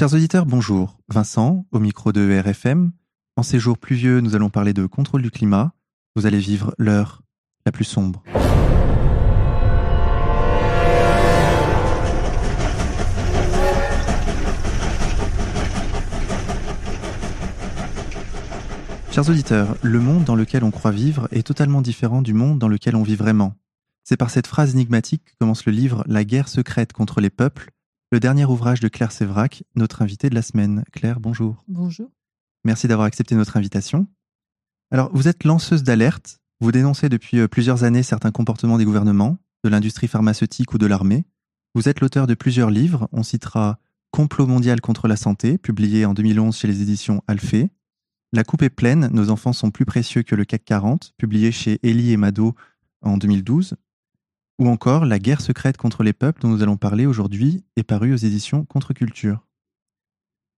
Chers auditeurs, bonjour. Vincent, au micro de RFM. En ces jours pluvieux, nous allons parler de contrôle du climat. Vous allez vivre l'heure la plus sombre. Chers auditeurs, le monde dans lequel on croit vivre est totalement différent du monde dans lequel on vit vraiment. C'est par cette phrase énigmatique que commence le livre La guerre secrète contre les peuples, le dernier ouvrage de Claire Sévrac, notre invitée de la semaine. Claire, bonjour. Bonjour. Merci d'avoir accepté notre invitation. Alors, vous êtes lanceuse d'alerte, vous dénoncez depuis euh, plusieurs années certains comportements des gouvernements, de l'industrie pharmaceutique ou de l'armée. Vous êtes l'auteur de plusieurs livres, on citera Complot mondial contre la santé, publié en 2011 chez les éditions Alphée, la coupe est pleine, nos enfants sont plus précieux que le CAC 40, publié chez Elie et Mado en 2012. Ou encore La guerre secrète contre les peuples dont nous allons parler aujourd'hui est paru aux éditions Contre-Culture.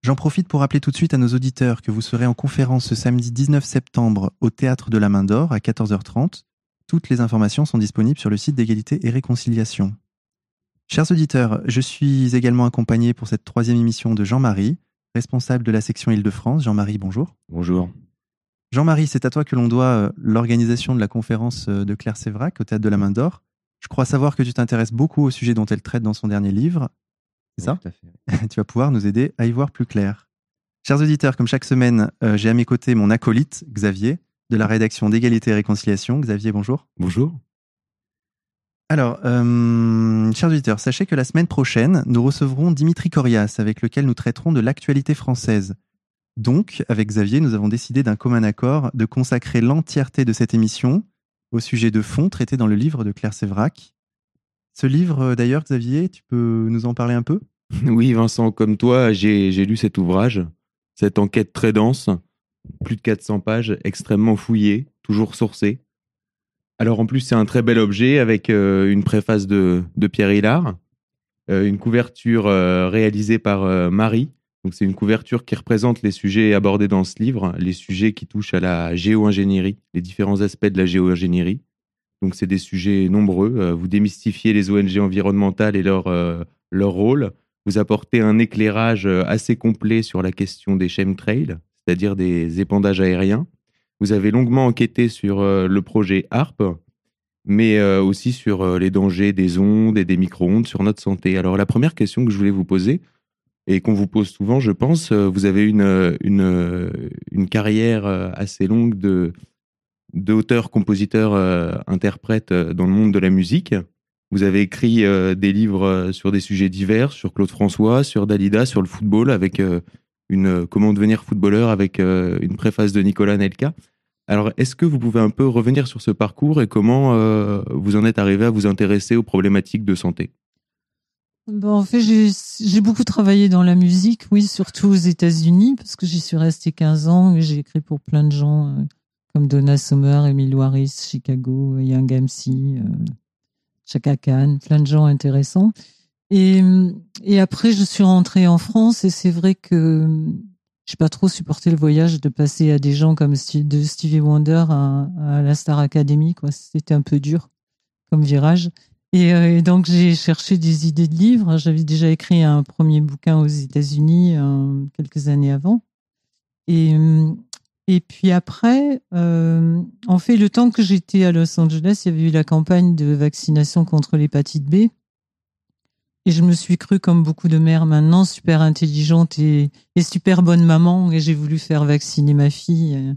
J'en profite pour rappeler tout de suite à nos auditeurs que vous serez en conférence ce samedi 19 septembre au Théâtre de la Main d'Or à 14h30. Toutes les informations sont disponibles sur le site d'égalité et réconciliation. Chers auditeurs, je suis également accompagné pour cette troisième émission de Jean-Marie, responsable de la section Île-de-France. Jean-Marie, bonjour. Bonjour. Jean-Marie, c'est à toi que l'on doit euh, l'organisation de la conférence euh, de Claire Sévrac au Théâtre de la Main d'Or. Je crois savoir que tu t'intéresses beaucoup au sujet dont elle traite dans son dernier livre. C'est ça Tout à fait. Tu vas pouvoir nous aider à y voir plus clair. Chers auditeurs, comme chaque semaine, euh, j'ai à mes côtés mon acolyte, Xavier, de la rédaction d'égalité et réconciliation. Xavier, bonjour. Bonjour. Alors, euh, chers auditeurs, sachez que la semaine prochaine, nous recevrons Dimitri Corias, avec lequel nous traiterons de l'actualité française. Donc, avec Xavier, nous avons décidé d'un commun accord de consacrer l'entièreté de cette émission au sujet de fond traité dans le livre de Claire Sévrac. Ce livre, euh, d'ailleurs, Xavier, tu peux nous en parler un peu? Oui, Vincent, comme toi, j'ai lu cet ouvrage, cette enquête très dense, plus de 400 pages, extrêmement fouillée, toujours sourcée. Alors en plus, c'est un très bel objet avec euh, une préface de, Pierre Hillard, euh, une couverture réalisée par Marie. Donc c'est une couverture qui représente les sujets abordés dans ce livre, les sujets qui touchent à la géo-ingénierie, les différents aspects de la géo-ingénierie. Donc c'est des sujets nombreux. Euh, Vous démystifiez les ONG environnementales et leur, euh, leur rôle. Vous apportez un éclairage euh, assez complet sur la question des chemtrails, c'est-à-dire des épandages aériens. Vous avez longuement enquêté sur le projet HARP, mais aussi sur les dangers des ondes et des micro-ondes sur notre santé. Alors la première question que je voulais vous poser, et qu'on vous pose souvent, je pense, euh, vous avez une, euh, une, euh, une carrière assez longue de d'auteur, compositeur, interprète dans le monde de la musique. Vous avez écrit des livres sur des sujets divers, sur Claude François, sur Dalida, sur le football, avec une Comment devenir footballeur, avec une préface de Nicolas Nelka. Alors, est-ce que vous pouvez un peu revenir sur ce parcours et comment vous en êtes arrivé à vous intéresser aux problématiques de santé? Bon, en fait, j'ai beaucoup travaillé dans la musique, oui, surtout aux États-Unis, parce que j'y suis restée 15 ans et j'ai écrit pour plein de gens euh, comme Donna Summer, Emile Harris, Chicago, Young MC, euh, Chaka Khan, plein de gens intéressants. Et, et après, je suis rentrée en France et c'est vrai que j'ai pas trop supporté le voyage de passer à des gens comme de Stevie Wonder à, à la Star Academy, quoi. C'était un peu dur comme virage. Et, euh, donc j'ai cherché des idées de livres. J'avais déjà écrit un premier bouquin aux États-Unis euh, quelques années avant. Et, euh, et puis après, euh, en fait, le temps que j'étais à Los Angeles, il y avait eu la campagne de vaccination contre l'hépatite B. Et je me suis crue, comme beaucoup de mères maintenant, super intelligente et, et super bonne maman. Et j'ai voulu faire vacciner ma fille euh,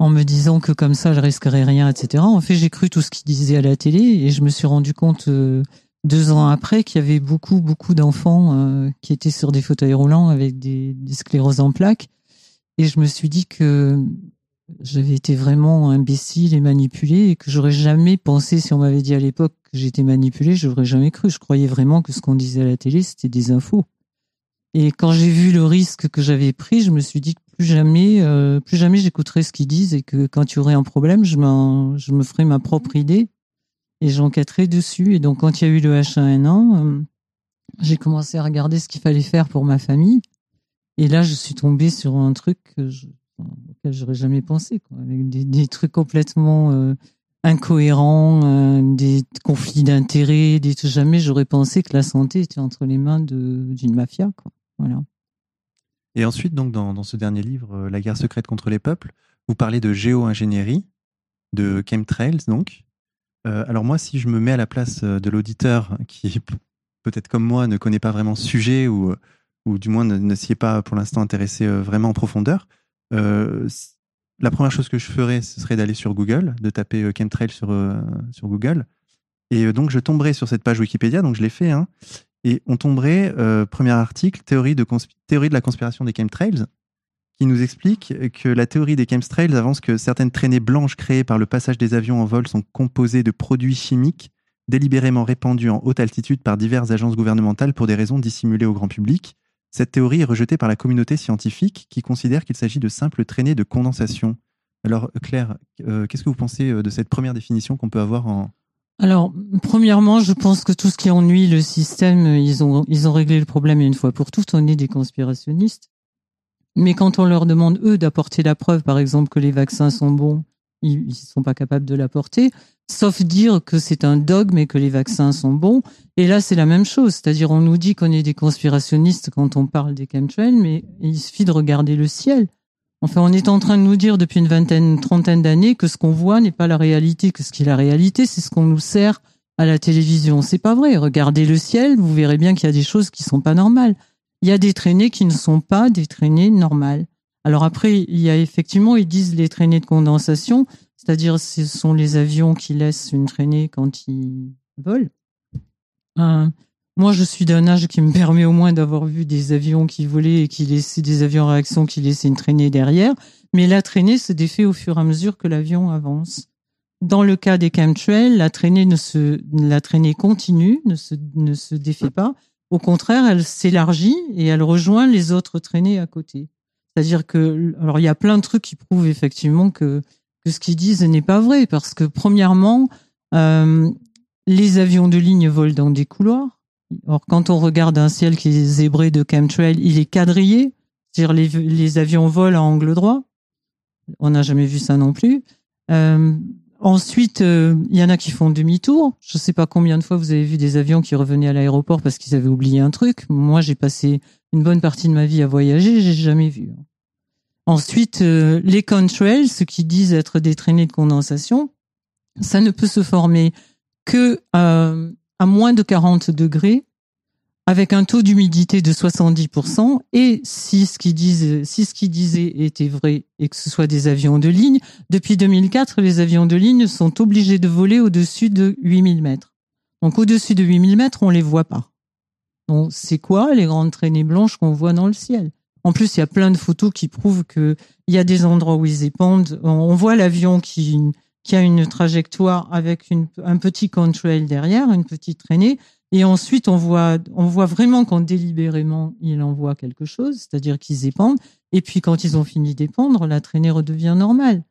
en me disant que comme ça, je risquerais rien, etc. En fait, j'ai cru tout ce qu'il disait à la télé et je me suis rendu compte euh, deux ans après qu'il y avait beaucoup, beaucoup d'enfants euh, qui étaient sur des fauteuils roulants avec des, des scléroses en plaques. Et je me suis dit que j'avais été vraiment imbécile et manipulée et que j'aurais jamais pensé, si on m'avait dit à l'époque que j'étais manipulée, j'aurais jamais cru. Je croyais vraiment que ce qu'on disait à la télé, c'était des infos. Et quand j'ai vu le risque que j'avais pris, je me suis dit que plus jamais, euh, plus jamais j'écouterai ce qu'ils disent et que quand il y aurait un problème, je, je me ferai ma propre idée et j'enquêterai dessus. Et donc, quand il y a eu le H1N1, euh, j'ai commencé à regarder ce qu'il fallait faire pour ma famille. Et là, je suis tombée sur un truc que je, auquel j'aurais jamais pensé, quoi, des, trucs complètement euh, incohérents, des conflits d'intérêts, des jamais j'aurais pensé que la santé était entre les mains d'une mafia, quoi. Voilà. Et ensuite, donc, dans, dans ce dernier livre, euh, La guerre secrète contre les peuples, vous parlez de géo-ingénierie, de chemtrails, donc. Euh, alors moi, si je me mets à la place euh, de l'auditeur qui, peut-être comme moi, ne connaît pas vraiment ce sujet ou, ou du moins ne, s'y est pas pour l'instant intéressé vraiment en profondeur, la première chose que je ferais, ce serait d'aller sur Google, de taper chemtrail sur, sur Google. Et donc, je tomberai sur cette page Wikipédia, donc je l'ai fait, hein, et on tomberait, euh, premier article, théorie de, la conspiration des chemtrails, qui nous explique que la théorie des chemtrails avance que certaines traînées blanches créées par le passage des avions en vol sont composées de produits chimiques délibérément répandus en haute altitude par diverses agences gouvernementales pour des raisons dissimulées au grand public. Cette théorie est rejetée par la communauté scientifique qui considère qu'il s'agit de simples traînées de condensation. Alors Claire, euh, qu'est-ce que vous pensez euh, de cette première définition qu'on peut avoir en... Alors, premièrement, je pense que tout ce qui ennuie le système, ils ont, ils ont réglé le problème une fois pour toutes. On est des conspirationnistes. Mais quand on leur demande, eux, d'apporter la preuve, par exemple, que les vaccins sont bons, ils ne sont pas capables de l'apporter, sauf dire que c'est un dogme et que les vaccins sont bons. Et là, c'est la même chose. C'est-à-dire, on nous dit qu'on est des conspirationnistes quand on parle des chemtrails, mais il suffit de regarder le ciel. Enfin, on est en train de nous dire depuis une vingtaine, trentaine d'années que ce qu'on voit n'est pas la réalité, que ce qui est la réalité, c'est ce qu'on nous sert à la télévision. C'est pas vrai. Regardez le ciel, vous verrez bien qu'il y a des choses qui sont pas normales. Il y a des traînées qui ne sont pas des traînées normales. Alors après, il y a effectivement, ils disent les traînées de condensation, c'est-à-dire ce sont les avions qui laissent une traînée quand ils volent. Euh, moi, je suis d'un âge qui me permet au moins d'avoir vu des avions qui volaient et qui laissaient des avions en réaction qui laissaient une traînée derrière. Mais la traînée se défait au fur et à mesure que l'avion avance. Dans le cas des chemtrails, la traînée ne se, la traînée continue, ne se, ne se défait pas. Au contraire, elle s'élargit et elle rejoint les autres traînées à côté. C'est-à-dire que, alors il y a plein de trucs qui prouvent effectivement que, ce qu'ils disent n'est pas vrai, parce que premièrement, euh, les avions de ligne volent dans des couloirs. Or, quand on regarde un ciel qui est zébré de chemtrail, il est quadrillé, c'est-à-dire les, avions volent à angle droit. On n'a jamais vu ça non plus. Euh, ensuite, euh, il y en a qui font demi-tour. Je ne sais pas combien de fois vous avez vu des avions qui revenaient à l'aéroport parce qu'ils avaient oublié un truc. Moi, j'ai passé une bonne partie de ma vie à voyager, j'ai jamais vu. Ensuite, euh, les contrails, ceux qui disent être des traînées de condensation, ça ne peut se former que euh, à moins de 40 degrés avec un taux d'humidité de 70%, et si ce qu'ils disaient était vrai et que ce soit des avions de ligne, depuis 2004, les avions de ligne sont obligés de voler au-dessus de 8000 mètres. Donc au-dessus de 8000 mètres, on les voit pas. Donc c'est quoi les grandes traînées blanches qu'on voit dans le ciel? En plus, il y a plein de photos qui prouvent que il y a des endroits où ils épandent. On voit l'avion qui qui a une trajectoire avec une, un petit contrail derrière, une petite traînée. Et ensuite, on voit, on voit vraiment quand délibérément il envoie quelque chose, c'est-à-dire qu'ils épandent. Et puis quand ils ont fini d'épandre, la traînée redevient normale.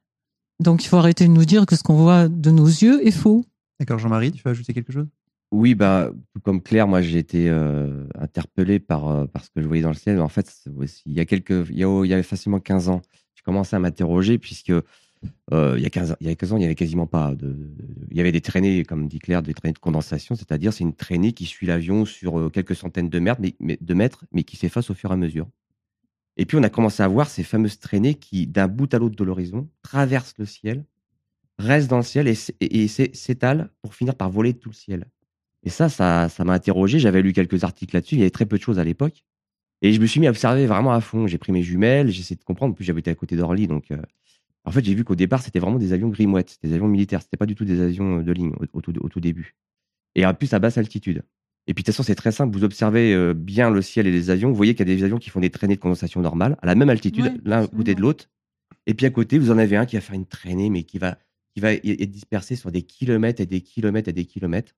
Donc il faut arrêter de nous dire que ce qu'on voit de nos yeux est faux. D'accord, Jean-Marie, tu veux ajouter quelque chose? Oui, bah, comme Claire, moi j'ai été euh, interpellé par, euh, par ce que je voyais dans le ciel. En fait, il y a quelques, il y, a, il y avait facilement 15 ans, j'ai commencé à m'interroger puisque euh, il, y a 15, il y a 15 ans, il n'y avait quasiment pas de, Il y avait des traînées, comme dit Claire, des traînées de condensation, c'est-à-dire c'est une traînée qui suit l'avion sur euh, quelques centaines de mètres, mais, qui s'efface au fur et à mesure. Et puis on a commencé à voir ces fameuses traînées qui, d'un bout à l'autre de l'horizon, traversent le ciel, restent dans le ciel et s'étalent pour finir par voler tout le ciel. Et ça, ça, ça m'a interrogé. J'avais lu quelques articles là-dessus. Il y avait très peu de choses à l'époque. Et je me suis mis à observer vraiment à fond. J'ai pris mes jumelles, j'ai essayé de comprendre. En plus, j'habitais à côté d'Orly, donc euh, en fait, j'ai vu qu'au départ, c'était vraiment des avions grimouettes, des avions militaires. C'était pas du tout des avions de ligne au, au, tout, au, tout, début. Et en plus, à basse altitude. Et puis, de toute façon, c'est très simple. Vous observez euh, bien le ciel et les avions. Vous voyez qu'il y a des avions qui font des traînées de condensation normales, à la même altitude, ouais, l'un à côté de l'autre. Et puis, à côté, vous en avez un qui va faire une traînée, mais qui va, qui va être dispersé sur des kilomètres et des kilomètres et des kilomètres.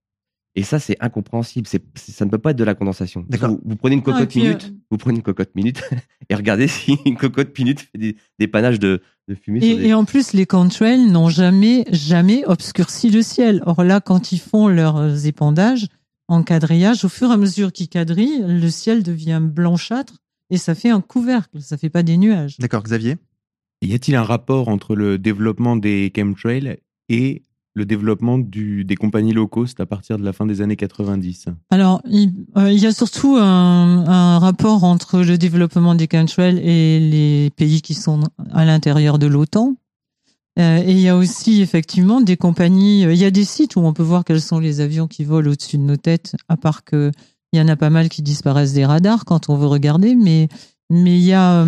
Et ça, c'est incompréhensible. C'est, ça ne peut pas être de la condensation. Vous, vous, prenez une cocotte non, minute, euh... vous prenez une cocotte minute et regardez si une cocotte minute fait des, des panaches de, de fumée. Et, des... et, en plus, les contrails n'ont jamais, jamais obscurci le ciel. Or là, quand ils font leurs épandages en quadrillage, au fur et à mesure qu'ils quadrillent, le ciel devient blanchâtre et ça fait un couvercle. Ça fait pas des nuages. D'accord, Xavier. Y a-t-il un rapport entre le développement des chemtrails et le développement des compagnies low cost à partir de la fin des années 90 Alors, il, euh, il y a surtout un, rapport entre le développement des chemtrails et les pays qui sont à l'intérieur de l'OTAN. Euh, et il y a aussi effectivement des compagnies. Il y a des sites où on peut voir quels sont les avions qui volent au-dessus de nos têtes, à part que il y en a pas mal qui disparaissent des radars quand on veut regarder, mais mais il y a,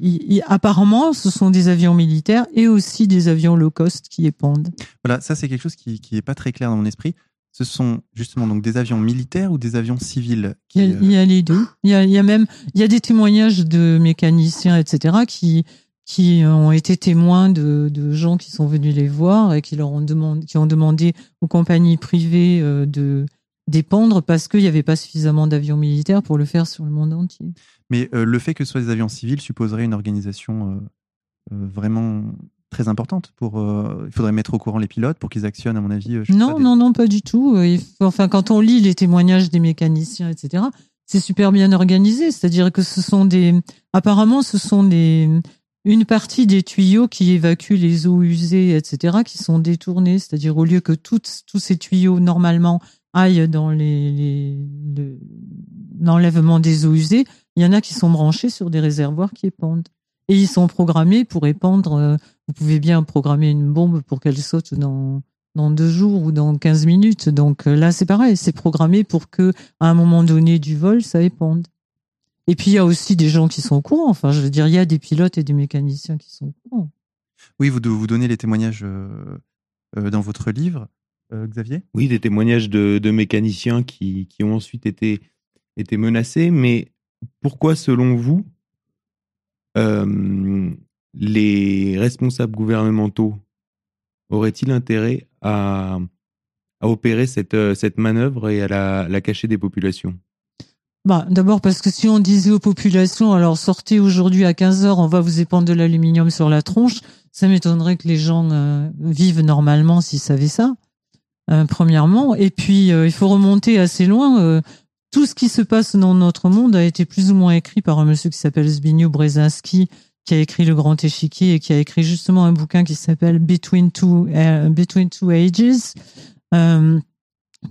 il, apparemment, ce sont des avions militaires et aussi des avions low cost qui épandent. Voilà, ça c'est quelque chose qui qui est pas très clair dans mon esprit. Ce sont justement donc des avions militaires ou des avions civils qui, il, y a, il, y a, les deux. Il y a, il y a même il y a des témoignages de mécaniciens etc qui qui ont été témoins de, de gens qui sont venus les voir et qui leur ont demandé qui ont demandé aux compagnies privées de dépendre parce qu'il n'y avait pas suffisamment d'avions militaires pour le faire sur le monde entier. Mais euh, le fait que ce soit des avions civils supposerait une organisation euh, euh, vraiment très importante. Pour, il faudrait mettre au courant les pilotes pour qu'ils actionnent, à mon avis. non, pas, non, non, pas du tout. enfin, quand on lit les témoignages des mécaniciens, etc., c'est super bien organisé. C'est-à-dire que ce sont des, apparemment, ce sont des, une partie des tuyaux qui évacuent les eaux usées, etc., qui sont détournés. C'est-à-dire au lieu que toutes, tous ces tuyaux normalement aillent dans les, l'enlèvement des eaux usées, il y en a qui sont branchés sur des réservoirs qui épandent. Et ils sont programmés pour épandre. Euh, vous pouvez bien programmer une bombe pour qu'elle saute dans, dans deux jours ou dans 15 minutes. Donc euh, là, c'est pareil, c'est programmé pour que à un moment donné du vol, ça épande. Et puis il y a aussi des gens qui sont au courant. Enfin, je veux dire, il y a des pilotes et des mécaniciens qui sont au courant. Oui, vous, vous donnez les témoignages euh, dans votre livre, Xavier? Oui, des témoignages de, de mécaniciens qui, qui, ont ensuite été, été menacés. Mais pourquoi, selon vous, euh, les responsables gouvernementaux auraient-ils intérêt à, opérer cette, euh, cette, manœuvre et à la, cacher des populations? Bah, D'abord parce que si on disait aux populations, alors sortez aujourd'hui à 15h, on va vous épandre de l'aluminium sur la tronche, ça m'étonnerait que les gens euh, vivent normalement s'ils savaient ça, euh, premièrement. Et puis, il faut remonter assez loin tout ce qui se passe dans notre monde a été plus ou moins écrit par un monsieur qui s'appelle Zbigniew Brzezinski, qui a écrit Le Grand Échiquier et qui a écrit justement un bouquin qui s'appelle Between Two, uh, Between Two Ages, euh,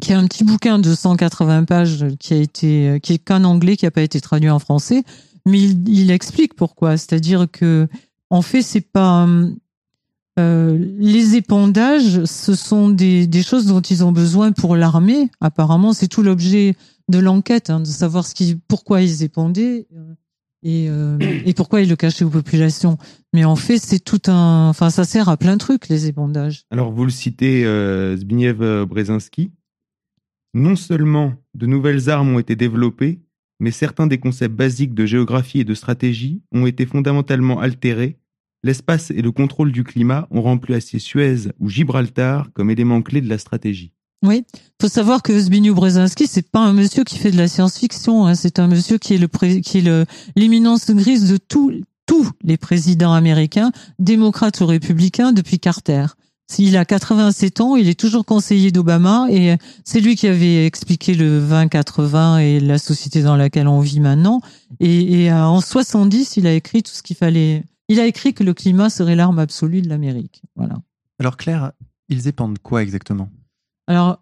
qui est un petit bouquin de 180 pages qui a été, qui est qu'en anglais, qui n'a pas été traduit en français, mais il, il explique pourquoi. C'est-à-dire que, en fait, c'est pas, euh, les épandages, ce sont des, choses dont ils ont besoin pour l'armée. Apparemment, c'est tout l'objet de l'enquête, hein, de savoir pourquoi ils épandaient euh, et, euh, et pourquoi ils le cachaient aux populations. Mais en fait, c'est tout un, enfin, ça sert à plein de trucs les épandages. Alors, vous le citez, euh, Zbigniew Brzezinski. Non seulement de nouvelles armes ont été développées, mais certains des concepts basiques de géographie et de stratégie ont été fondamentalement altérés. L'espace et le contrôle du climat ont remplacé Suez ou Gibraltar comme éléments clés de la stratégie. Oui, faut savoir que Zbigniew Brzezinski, c'est pas un monsieur qui fait de la science-fiction, hein. c'est un monsieur qui est le qui est l'éminence grise de tous tous les présidents américains, démocrates ou républicains depuis Carter. S'il a 87 ans, il est toujours conseiller d'Obama et c'est lui qui avait expliqué le 20-80 et la société dans laquelle on vit maintenant. Et, et en 70, il a écrit tout ce qu'il fallait. Il a écrit que le climat serait l'arme absolue de l'Amérique. Voilà. Alors Claire, ils épandent quoi exactement? Alors,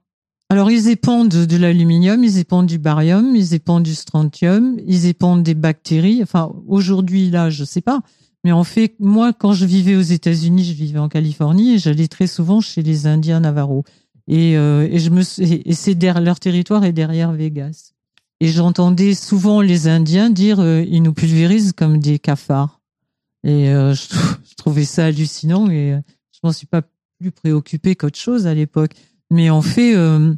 alors ils épandent de l'aluminium, ils épandent du barium, ils épandent du strontium, ils épandent des bactéries. Enfin, aujourd'hui là, je sais pas. Mais en fait, moi, quand je vivais aux États-Unis, je vivais en Californie et j'allais très souvent chez les Indiens Navarro. Et, euh, et je me et c'est derrière leur territoire est derrière Vegas. Et j'entendais souvent les Indiens dire euh, ils nous pulvérisent comme des cafards. Et euh, je, trouvais ça hallucinant et euh, je m'en suis pas plus préoccupé qu'autre chose à l'époque mais en fait, euh,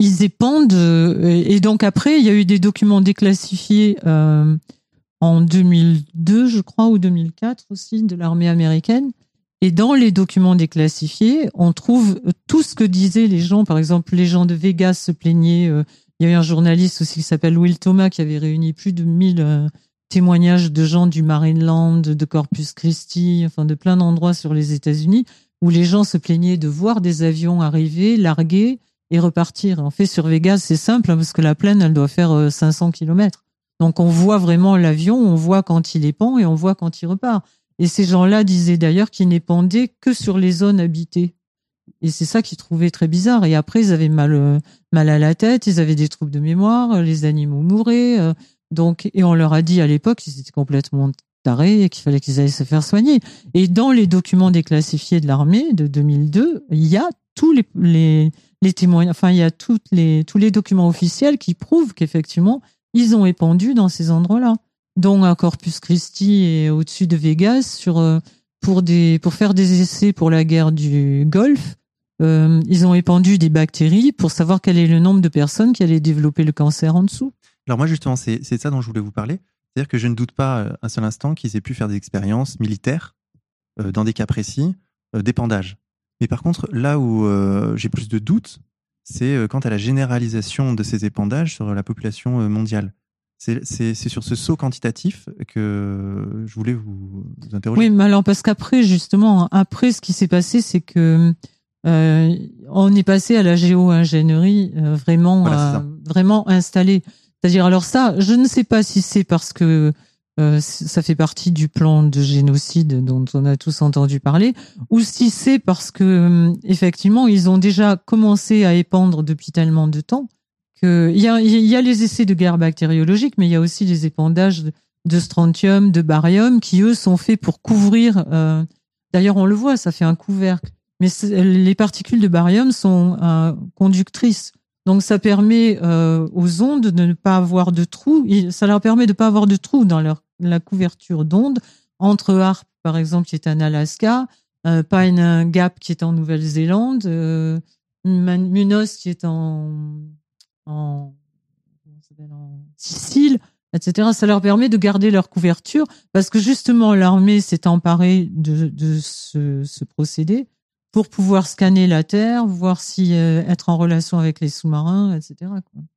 ils épandent. Et donc après, il y a eu des documents déclassifiés en 2002, je crois, ou 2004 aussi, de l'armée américaine. Et dans les documents déclassifiés, on trouve tout ce que disaient les gens. Par exemple, les gens de Vegas se plaignaient. il y a eu un journaliste aussi qui s'appelle Will Thomas qui avait réuni plus de 1000 témoignages de gens du Marineland, de Corpus Christi, enfin de plein d'endroits sur les États-Unis où les gens se plaignaient de voir des avions arriver, larguer et repartir. En fait, sur Vegas, c'est simple hein, parce que la plaine, elle doit faire 500 euh, km. Donc, on voit vraiment l'avion, on voit quand il épand et on voit quand il repart. Et ces gens-là disaient d'ailleurs qu'ils n'épandaient que sur les zones habitées. Et c'est ça qu'ils trouvaient très bizarre. Et après, ils avaient mal, euh, mal à la tête, ils avaient des troubles de mémoire, euh, les animaux mouraient. Donc, et on leur a dit à l'époque qu'ils étaient complètement tarés et qu'il fallait qu'ils aillent se faire soigner. Et dans les documents déclassifiés de l'armée de 2002, il y a tous les, les, les témoignages, enfin, il y a toutes les, tous les documents officiels qui prouvent qu'effectivement, ils ont épandu dans ces endroits-là, dont à Corpus Christi et au-dessus de Vegas sur, euh, pour des, pour faire des essais pour la guerre du Golfe. Euh, ils ont épandu des bactéries pour savoir quel est le nombre de personnes qui allaient développer le cancer en dessous. Alors moi justement, c'est ça dont je voulais vous parler. C'est-à-dire que je ne doute pas euh, un seul instant qu'ils aient pu faire des expériences militaires euh, dans des cas précis euh, d'épandage. Mais par contre, là où euh, j'ai plus de doutes, c'est quant à la généralisation de ces épandages sur la population mondiale. C'est sur ce saut quantitatif que je voulais vous, vous interroger. Oui, mais alors parce qu'après, justement, après, ce qui s'est passé, c'est que on est passé à la géo-ingénierie vraiment, Voilà, vraiment installée. C'est-à-dire, alors ça, je ne sais pas si c'est parce que euh, ça fait partie du plan de génocide dont on a tous entendu parler, ou si c'est parce que euh, effectivement, ils ont déjà commencé à épandre depuis tellement de temps que il y a, y a les essais de guerre bactériologique, mais il y a aussi les épandages de, strontium, de barium, qui eux sont faits pour couvrir. euh, D'ailleurs, on le voit, ça fait un couvercle. Mais les particules de barium sont euh, conductrices. Donc, ça permet euh, aux ondes de ne pas avoir de trous. Ça leur permet de ne pas avoir de trous dans leur, la couverture d'ondes entre HARP, par exemple, qui est en Alaska, euh, Pine Gap, qui est en Nouvelle-Zélande, euh, Munos, qui est en, en, en Sicile, etc. Ça leur permet de garder leur couverture parce que justement l'armée s'est emparée de, de ce, ce procédé pour pouvoir scanner la Terre, voir si euh, être en relation avec les sous-marins, etc.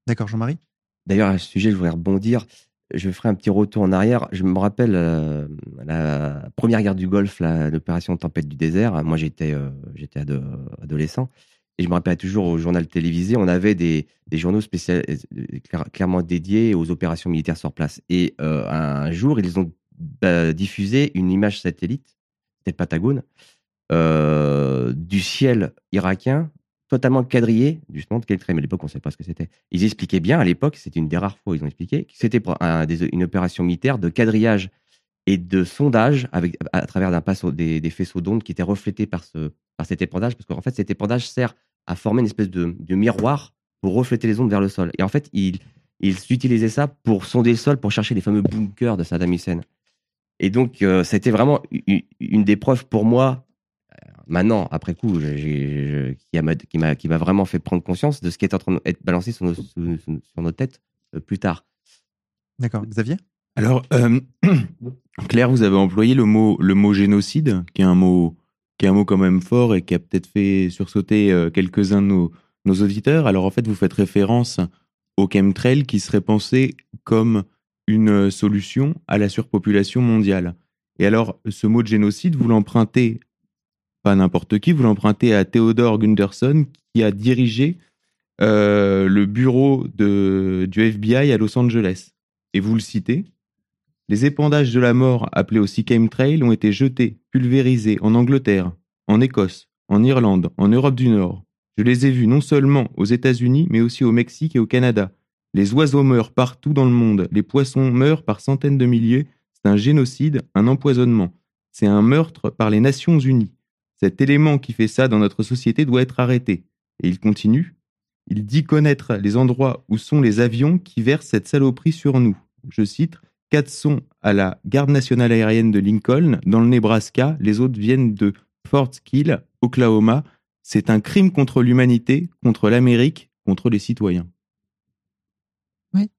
D'accord, Jean-Marie? D'ailleurs, à ce sujet, je voudrais rebondir. Je ferai un petit retour en arrière. Je me rappelle euh, la première guerre du Golfe, l'opération Tempête du désert. Moi, j'étais euh, j'étais ado- adolescent. Et je me rappelle toujours au journal télévisé, on avait des, des journaux spécial, clair- clairement dédiés aux opérations militaires sur place. Et euh, un jour, ils ont bah, diffusé une image satellite, c'était le Patagone, euh, du ciel irakien totalement quadrillé, justement de Keltrem. À l'époque, on ne savait pas ce que c'était. Ils expliquaient bien, à l'époque, c'était une des rares fois où ils ont expliqué, que c'était une opération militaire de quadrillage et de sondage avec, à, travers d'un des, faisceaux d'ondes qui étaient reflétés par, ce, par cet épandage, parce qu'en fait, cet épandage sert à former une espèce de, miroir pour refléter les ondes vers le sol. Et en fait, ils, utilisaient ça pour sonder le sol, pour chercher les fameux bunkers de Saddam Hussein. Et donc, euh, c'était vraiment une des preuves pour moi, maintenant, après coup, j'ai- j'ai- je- qui m'a- qui m'a qui m'a vraiment fait prendre conscience de ce qui est en train d'être balancé sur nos, sur têtes euh, plus tard. D'accord. Xavier? Alors, euh, Claire, vous avez employé le mot, le mot génocide, qui est un mot, qui est un mot quand même fort et qui a peut-être fait sursauter euh, quelques-uns de nos, nos auditeurs. Alors, en fait, vous faites référence au chemtrail qui serait pensé comme une solution à la surpopulation mondiale. Et alors, ce mot de génocide, vous l'empruntez, pas n'importe qui, vous l'empruntez à Theodore Gunderson, qui a dirigé euh, le bureau du FBI à Los Angeles. Et vous le citez, les épandages de la mort, appelés aussi chemtrail, ont été jetés, pulvérisés en Angleterre, en Écosse, en Irlande, en Europe du Nord. Je les ai vus non seulement aux États-Unis, mais aussi au Mexique et au Canada. Les oiseaux meurent partout dans le monde, les poissons meurent par centaines de milliers. C'est un génocide, un empoisonnement. C'est un meurtre par les Nations Unies. Cet élément qui fait ça dans notre société doit être arrêté. Et il continue. Il dit connaître les endroits où sont les avions qui versent cette saloperie sur nous. Je cite Quatre sont à la Garde nationale aérienne de Lincoln, dans le Nebraska. Les autres viennent de Fort Skill, Oklahoma. C'est un crime contre l'humanité, contre l'Amérique, contre les citoyens. Oui.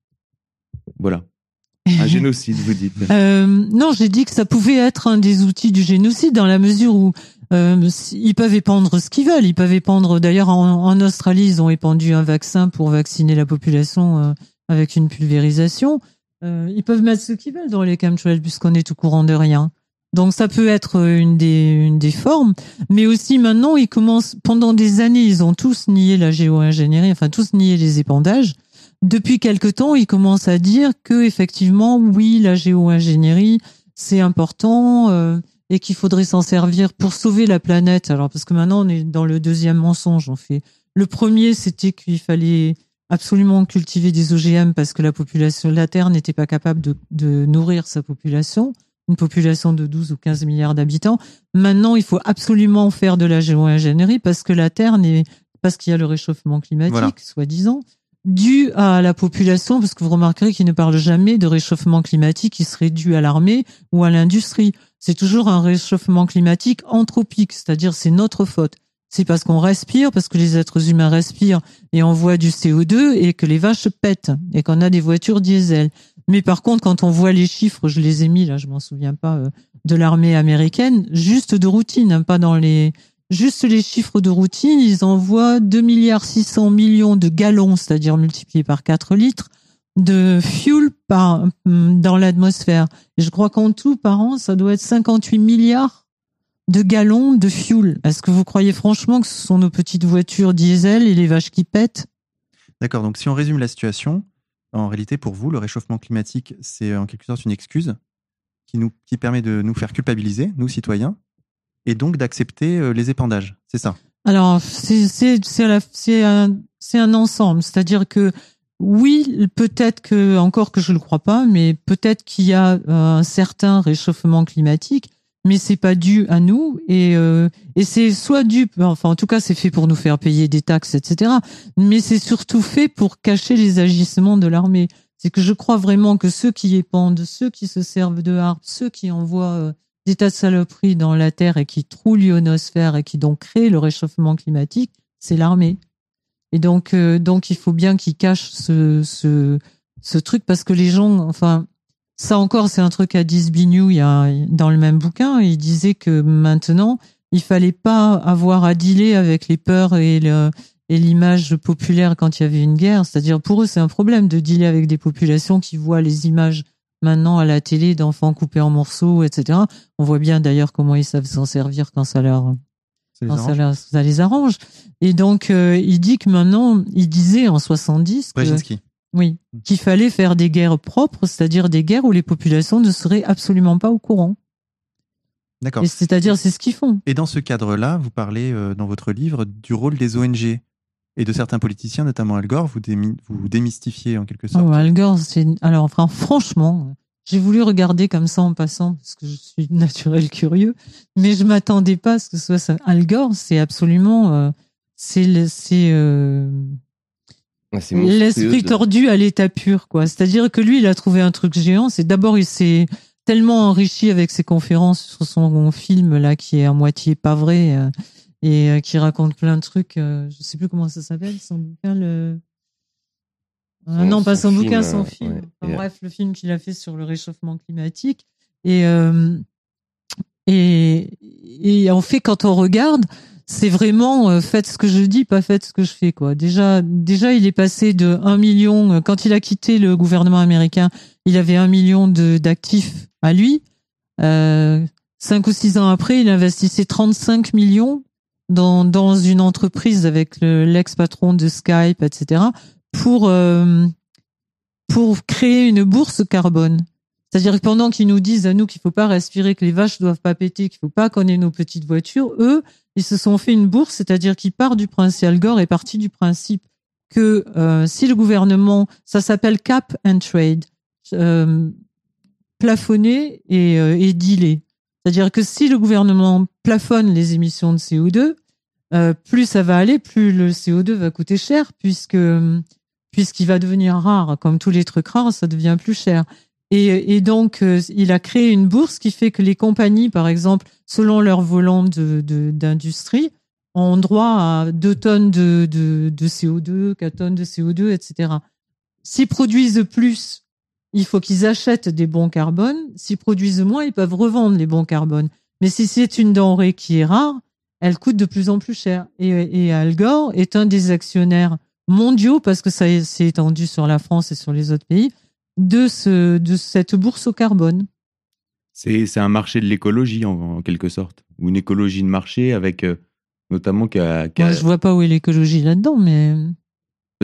Voilà. Un génocide, vous dites. Euh, non, j'ai dit que ça pouvait être un des outils du génocide dans la mesure où euh, ils peuvent épandre ce qu'ils veulent. Ils peuvent épandre. D'ailleurs, en, Australie, ils ont épandu un vaccin pour vacciner la population euh, avec une pulvérisation. Euh, ils peuvent mettre ce qu'ils veulent dans les chemtrails puisqu'on est au courant de rien. Donc ça peut être une des, une des formes, mais aussi maintenant ils commencent pendant des années ils ont tous nié la géo-ingénierie, enfin tous nié les épandages. Depuis quelque temps ils commencent à dire que effectivement oui la géo-ingénierie c'est important, euh, et qu'il faudrait s'en servir pour sauver la planète. Alors parce que maintenant on est dans le deuxième mensonge en fait. Le premier c'était qu'il fallait absolument cultiver des OGM parce que la population, la Terre n'était pas capable de, de nourrir sa population, une population de 12 ou 15 milliards d'habitants. Maintenant, il faut absolument faire de la géo-ingénierie parce que la Terre n'est, parce qu'il y a le réchauffement climatique, Voilà. soi-disant, dû à la population, parce que vous remarquerez qu'il ne parle jamais de réchauffement climatique qui serait dû à l'armée ou à l'industrie. C'est toujours un réchauffement climatique anthropique, c'est-à-dire c'est notre faute. C'est parce qu'on respire, parce que les êtres humains respirent et envoient du CO2 et que les vaches pètent et qu'on a des voitures diesel. Mais par contre, quand on voit les chiffres, je les ai mis là, je m'en souviens pas, euh, de l'armée américaine, juste de routine, hein, pas dans les, juste les chiffres de routine, ils envoient 2 milliards 600 millions de gallons, c'est-à-dire multipliés par 4 litres, de fuel par, hum, dans l'atmosphère. Je crois qu'en tout, par an, ça doit être 58 milliards de gallons de fuel. Est-ce que vous croyez franchement que ce sont nos petites voitures diesel et les vaches qui pètent? D'accord, donc si on résume la situation, en réalité, pour vous, le réchauffement climatique, c'est en quelque sorte une excuse qui, nous, qui permet de nous faire culpabiliser, nous citoyens, et donc d'accepter euh, les épandages. C'est ça. Alors, c'est un un ensemble, c'est-à-dire que oui, peut-être que encore que je le crois pas, mais peut-être qu'il y a euh, un certain réchauffement climatique, mais c'est pas dû à nous et euh, et c'est soit dû, enfin en tout cas c'est fait pour nous faire payer des taxes, etc. Mais c'est surtout fait pour cacher les agissements de l'armée. C'est que je crois vraiment que ceux qui épandent, ceux qui se servent de harpe, ceux qui envoient des de saloperies dans la terre et qui trouent l'ionosphère et qui donc créent le réchauffement climatique, c'est l'armée. Et donc, euh, donc il faut bien qu'ils cachent ce, ce, ce truc parce que les gens, enfin, ça encore, c'est un truc à Disbignou, il y a dans le même bouquin, il disait que maintenant, il fallait pas avoir à dealer avec les peurs et et l'image populaire quand il y avait une guerre. C'est-à-dire, pour eux, c'est un problème de dealer avec des populations qui voient les images maintenant à la télé d'enfants coupés en morceaux, etc. On voit bien d'ailleurs comment ils savent s'en servir quand ça leur, Ça quand ça, arrange leur- ça les arrange. Et donc, euh, il dit que maintenant, il disait en 70 que, oui, qu'il fallait faire des guerres propres, c'est-à-dire des guerres où les populations ne seraient absolument pas au courant. D'accord. C'est-à-dire, c'est ce qu'ils font. Et dans ce cadre-là, vous parlez euh, dans votre livre du rôle des ONG et de certains politiciens, notamment Al Gore, vous, démi- vous démystifiez en quelque sorte. Oh, Al Gore, c'est alors enfin franchement, j'ai voulu regarder comme ça en passant parce que je suis naturel curieux, mais je m'attendais pas à ce que ce soit ça. Al Gore, c'est absolument euh, c'est euh, Ouais, monstrueux l'esprit de- tordu à l'état pur quoi. C'est-à-dire que lui, il a trouvé un truc géant. C'est d'abord il s'est tellement enrichi avec ses conférences sur son film là qui est à moitié pas vrai euh, et euh, qui raconte plein de trucs. euh, je sais plus comment ça s'appelle son bouquin le. Ah non, pas son son, bouquin, film, son euh, film. ouais. Enfin, euh, bref, le film qu'il a fait sur le réchauffement climatique. Et, euh, et, et en fait, quand on regarde, c'est vraiment euh, faites ce que je dis, pas faites ce que je fais. quoi. Déjà, déjà, il est passé de 1 million, euh, quand il a quitté le gouvernement américain, il avait 1 million d'actifs à lui. Euh, cinq ou six ans après, il investissait 35 millions dans, dans une entreprise avec le- l'ex-patron de Skype, etc., pour, euh, pour créer une bourse carbone. C'est-à-dire que pendant qu'ils nous disent à nous qu'il faut pas respirer, que les vaches doivent pas péter, qu'il faut pas qu'on ait nos petites voitures, eux, ils se sont fait une bourse, c'est-à-dire qu'ils partent du principe, Al Gore est parti du principe que euh, si le gouvernement, ça s'appelle cap and trade, euh, plafonner et, euh, et dealer. C'est-à-dire que si le gouvernement plafonne les émissions de CO2, euh, plus ça va aller, plus le CO2 va coûter cher, puisque puisqu'il va devenir rare. Comme tous les trucs rares, ça devient plus cher. Et, et donc, euh, il a créé une bourse qui fait que les compagnies, par exemple, selon leur volant de, de- d'industrie, ont droit à 2 tonnes de, de CO2, 4 tonnes de CO2, etc. S'ils produisent plus, il faut qu'ils achètent des bons carbone. S'ils produisent moins, ils peuvent revendre les bons carbone. Mais si c'est une denrée qui est rare, elle coûte de plus en plus cher. Et, et Al Gore est un des actionnaires mondiaux, parce que ça s'est étendu sur la France et sur les autres pays, de, ce, de cette bourse au carbone. C'est un marché de l'écologie, en, en quelque sorte. Ou une écologie de marché avec euh, notamment qu'à. Moi, je vois pas où est l'écologie là-dedans, mais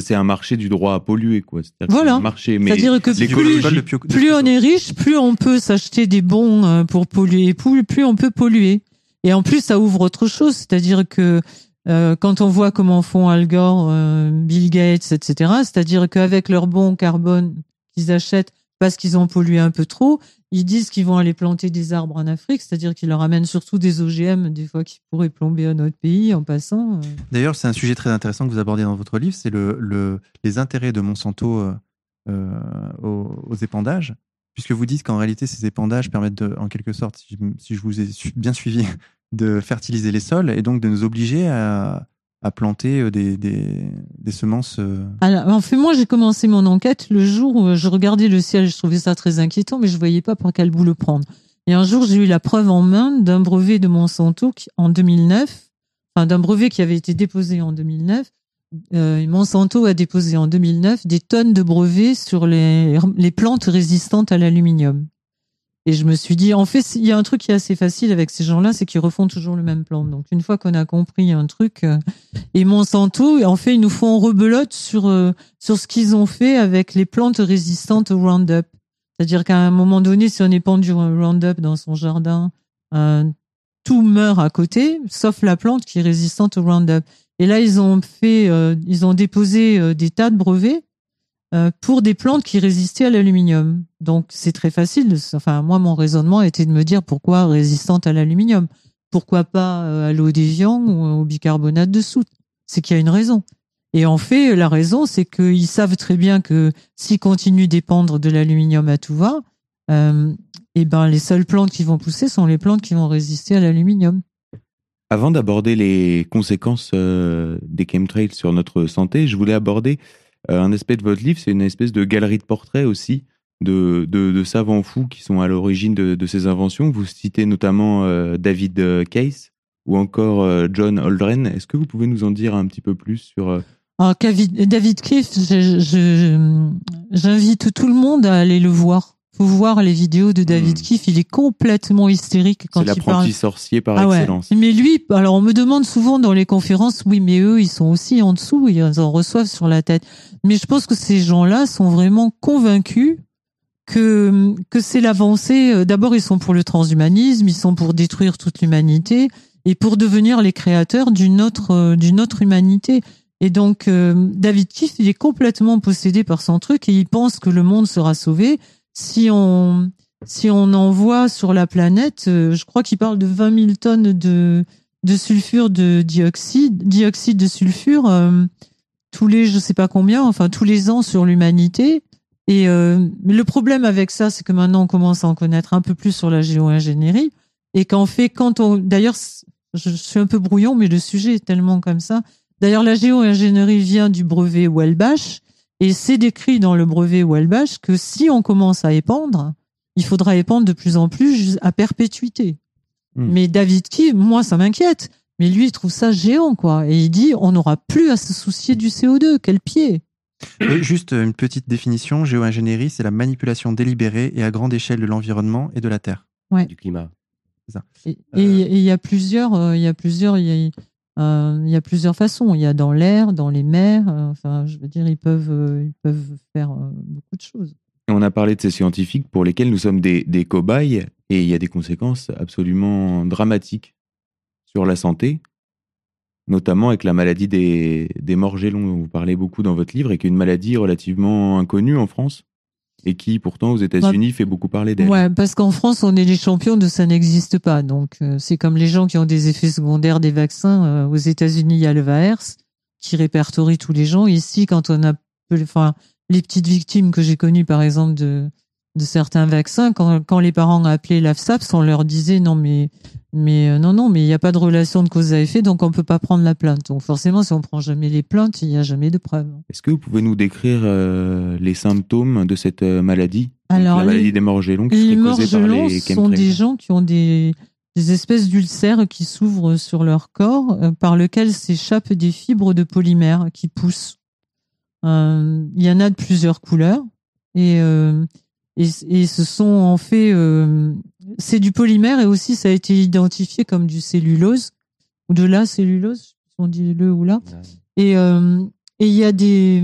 C'est un marché du droit à polluer, quoi. C'est-à-dire que Voilà. c'est un marché, mais C'est-à-dire que plus, on est riche, plus on peut s'acheter des bons euh, pour polluer, plus, plus on peut polluer. Et en plus, ça ouvre autre chose, c'est-à-dire que euh, quand on voit comment font Al Gore, euh, Bill Gates, etc., c'est-à-dire qu'avec leur bon carbone qu'ils achètent parce qu'ils ont pollué un peu trop, ils disent qu'ils vont aller planter des arbres en Afrique, c'est-à-dire qu'ils leur amènent surtout des OGM, des fois qui pourraient plomber un autre pays en passant. euh. D'ailleurs, c'est un sujet très intéressant que vous abordez dans votre livre, c'est le, le- les intérêts de Monsanto euh, euh, aux, épandages, puisque vous dites qu'en réalité, ces épandages permettent, de, en quelque sorte, si, je- vous ai bien suivi, de fertiliser les sols et donc de nous obliger à, à planter euh, des, des, des semences. euh, Alors, en fait, moi, j'ai commencé mon enquête le jour où je regardais le ciel. Je trouvais ça très inquiétant, mais je voyais pas par quel bout le prendre. Et un jour, j'ai eu la preuve en main d'un brevet de Monsanto qui, en 2009, enfin, d'un brevet qui avait été déposé en 2009. Euh, Monsanto a déposé en 2009 des tonnes de brevets sur les, les plantes résistantes à l'aluminium. Et je me suis dit, en fait, il y a un truc qui est assez facile avec ces gens-là, c'est qu'ils refont toujours le même plan. Donc, une fois qu'on a compris un truc, euh, et Monsanto, en fait, ils nous font rebelote sur euh, sur ce qu'ils ont fait avec les plantes résistantes au Roundup. C'est-à-dire qu'à un moment donné, si on épand du Roundup dans son jardin, euh, tout meurt à côté, sauf la plante qui est résistante au Roundup. Et là, ils ont fait, euh, ils ont déposé des tas de brevets pour des plantes qui résistaient à l'aluminium. Donc, c'est très facile. Enfin, moi, mon raisonnement était de me dire pourquoi résistante à l'aluminium? Pourquoi pas euh, à l'eau d'évian ou au bicarbonate de soude C'est qu'il y a une raison. Et en fait, la raison, c'est qu'ils savent très bien que s'ils continuent d'épandre de l'aluminium à tout va, euh, et ben les seules plantes qui vont pousser sont les plantes qui vont résister à l'aluminium. Avant d'aborder les conséquences euh, des chemtrails sur notre santé, je voulais aborder euh, un aspect de votre livre, c'est une espèce de galerie de portraits aussi de, de, savants fous qui sont à l'origine de, ces inventions. Vous citez notamment euh, David euh, Case ou encore euh, John Aldrin. Est-ce que vous pouvez nous en dire un petit peu plus sur... euh, Alors, David, je- j'invite tout le monde à aller le voir. Faut voir les vidéos de David Hmm. Cliff. Il est complètement hystérique quand C'est il parle. l'apprenti sorcier par Ah ouais. excellence. Mais lui, alors on me demande souvent dans les conférences, oui, mais eux, ils sont aussi en dessous, ils en reçoivent sur la tête. Mais je pense que ces gens-là sont vraiment convaincus que que c'est l'avancée. D'abord, ils sont pour le transhumanisme, ils sont pour détruire toute l'humanité et pour devenir les créateurs d'une autre euh, d'une autre humanité. Et donc, euh, David Keith, il est complètement possédé par son truc et il pense que le monde sera sauvé si on si on envoie sur la planète, euh, je crois qu'il parle de 20 000 tonnes de, de sulfure de dioxyde, dioxyde de sulfure, euh, tous les, je sais pas combien, enfin tous les ans sur l'humanité. Et euh, le problème avec ça, c'est que maintenant on commence à en connaître un peu plus sur la géo-ingénierie et qu'en fait, quand on, d'ailleurs, je suis un peu brouillon, mais le sujet est tellement comme ça. D'ailleurs, la géo-ingénierie vient du brevet Welbach et c'est décrit dans le brevet Welbach que si on commence à épandre, il faudra épandre de plus en plus à perpétuité. Hmm. Mais David Key, moi, ça m'inquiète. Mais lui, il trouve ça géant, quoi. Et il dit, on n'aura plus à se soucier du CO2. Quel pied Et juste une petite définition, géo-ingénierie, c'est la manipulation délibérée et à grande échelle de l'environnement et de la Terre. du climat. Et Euh. il y a plusieurs, euh, il y a plusieurs, il y a, euh, il y a plusieurs façons. Il y a dans l'air, dans les mers. euh, enfin, je veux dire, ils peuvent, euh, ils peuvent faire euh, beaucoup de choses. On a parlé de ces scientifiques pour lesquels nous sommes des, cobayes et il y a des conséquences absolument dramatiques sur la santé, notamment avec la maladie des, des dont vous parlez beaucoup dans votre livre et qui est une maladie relativement inconnue en France et qui pourtant aux États-Unis fait beaucoup parler d'elle. Ouais, parce qu'en France, on est les champions de ça n'existe pas. Donc, euh, c'est comme les gens qui ont des effets secondaires des vaccins. Euh, aux États-Unis, il y a le VAERS qui répertorie tous les gens. Ici, quand on a, enfin, les petites victimes que j'ai connues, par exemple, de, de certains vaccins, quand, quand les parents appelaient l'AFSAPS, on leur disait non, mais, mais euh, non, non, mais il n'y a pas de relation de cause à effet, donc on peut pas prendre la plainte. Donc, forcément, si on prend jamais les plaintes, il n'y a jamais de preuves. Est-ce que vous pouvez nous décrire euh, les symptômes de cette euh, maladie? Alors, La maladie les- des morgellons qui Les serait causée par les sont des gens qui ont des, des espèces d'ulcères qui s'ouvrent sur leur corps, euh, par lesquels s'échappent des fibres de polymère qui poussent. Il y en a de plusieurs couleurs et, euh, et, et ce sont en fait euh, c'est du polymère et aussi ça a été identifié comme du cellulose ou de la cellulose, on dit le ou là. Et, euh, et il y a des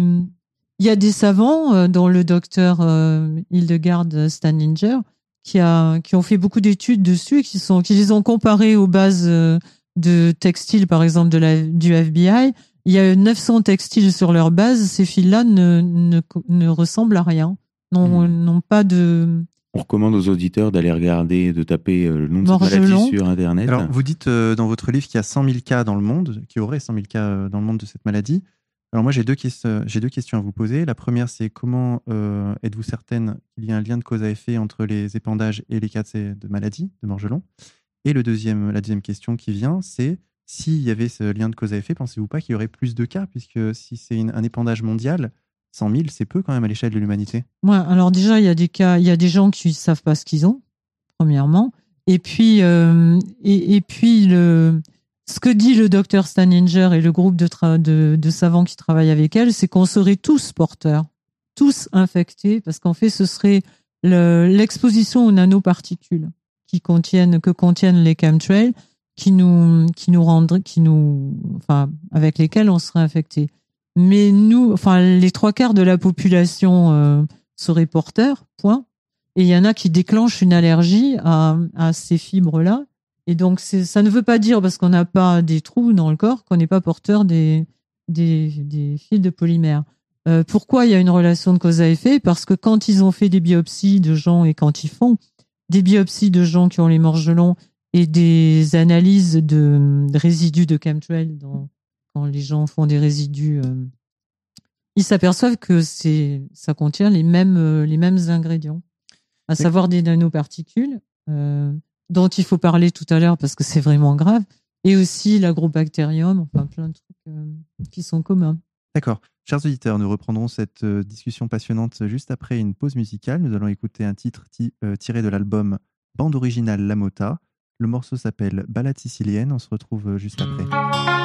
il y a des savants, euh, dont le docteur euh, Hildegard Staninger, qui, a, qui ont fait beaucoup d'études dessus et qui, sont, qui les ont comparés aux bases de textiles, par exemple, de la, du FBI. Il y a 900 textiles sur leur base. Ces fils-là ne, ne, ne ressemblent à rien, n'ont Hmm. n'ont pas de. On recommande aux auditeurs d'aller regarder, de taper euh, le nom de cette maladie sur Internet. Alors, vous dites euh, dans votre livre qu'il y a 100 000 cas dans le monde, qu'il y aurait 100 000 cas euh, dans le monde de cette maladie. Alors, moi, j'ai deux, j'ai deux questions à vous poser. La première, c'est comment euh, êtes-vous certaine qu'il y a un lien de cause à effet entre les épandages et les cas de, maladie, de morgelon Et le deuxième, la deuxième question qui vient, c'est s'il y avait ce lien de cause à effet, pensez-vous pas qu'il y aurait plus de cas? Puisque si c'est un épandage mondial, 100 000, c'est peu quand même à l'échelle de l'humanité. Ouais, alors déjà, il y a des cas, il y a des gens qui savent pas ce qu'ils ont, premièrement. Et puis, euh, et, puis le, ce que dit le docteur Staninger et le groupe de, de, de savants qui travaillent avec elle, c'est qu'on serait tous porteurs, tous infectés, parce qu'en fait, ce serait le- l'exposition aux nanoparticules qui contiennent, que contiennent les chemtrails, qui nous, qui nous qui nous, enfin, avec lesquels on serait infecté. Mais nous, enfin, les trois quarts de la population euh, seraient porteurs, point. Et il y en a qui déclenchent une allergie à, à ces fibres-là. Et donc, ça ne veut pas dire, parce qu'on n'a pas des trous dans le corps, qu'on n'est pas porteur des, des, des fils de polymère. Euh, pourquoi il y a une relation de cause à effet? Parce que quand ils ont fait des biopsies de gens et quand ils font des biopsies de gens qui ont les morgelons et des analyses de, de résidus de chemtrail dans, quand les gens font des résidus, euh, ils s'aperçoivent que c'est ça contient les mêmes euh, les mêmes ingrédients, à savoir des nanoparticules euh, dont il faut parler tout à l'heure parce que c'est vraiment grave, et aussi l'agrobactérium, enfin plein de trucs qui sont communs. D'accord. Chers auditeurs, nous reprendrons cette discussion passionnante juste après une pause musicale. Nous allons écouter un titre ti- tiré de l'album Bande originale La Mota. Le morceau s'appelle Ballade sicilienne. On se retrouve juste après.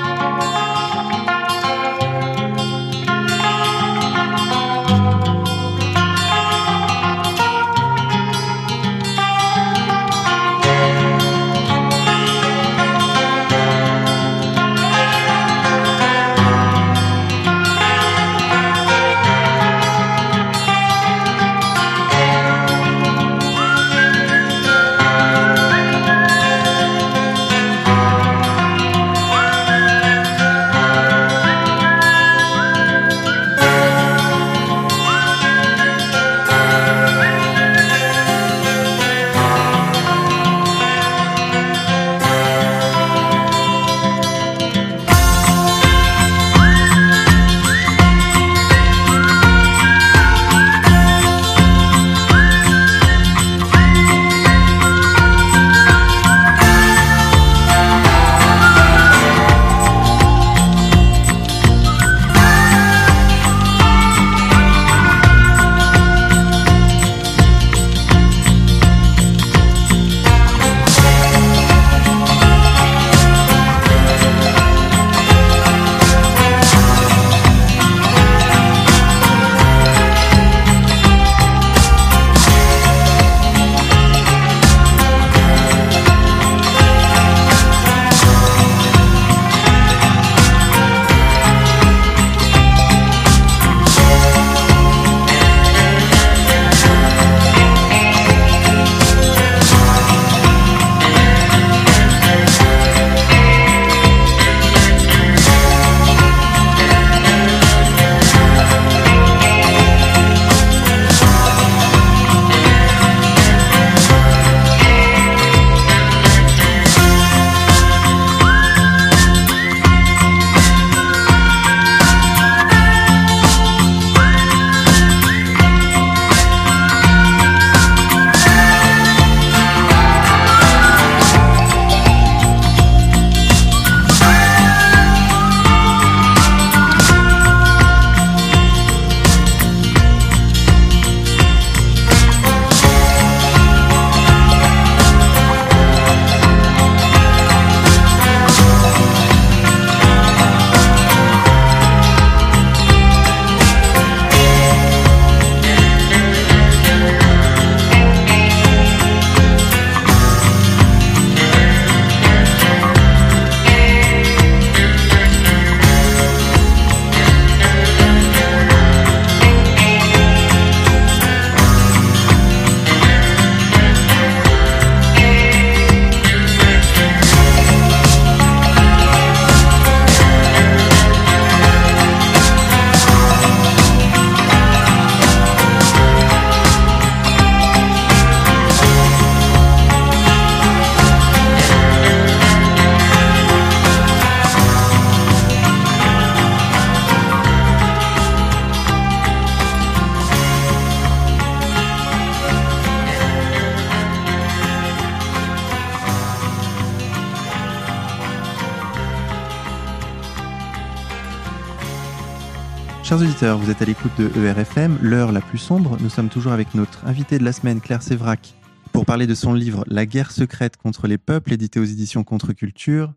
Chers auditeurs, vous êtes à l'écoute de ERFM, l'heure la plus sombre. Nous sommes toujours avec notre invité de la semaine, Claire Sévrac, pour parler de son livre La guerre secrète contre les peuples, édité aux éditions Contre-Culture.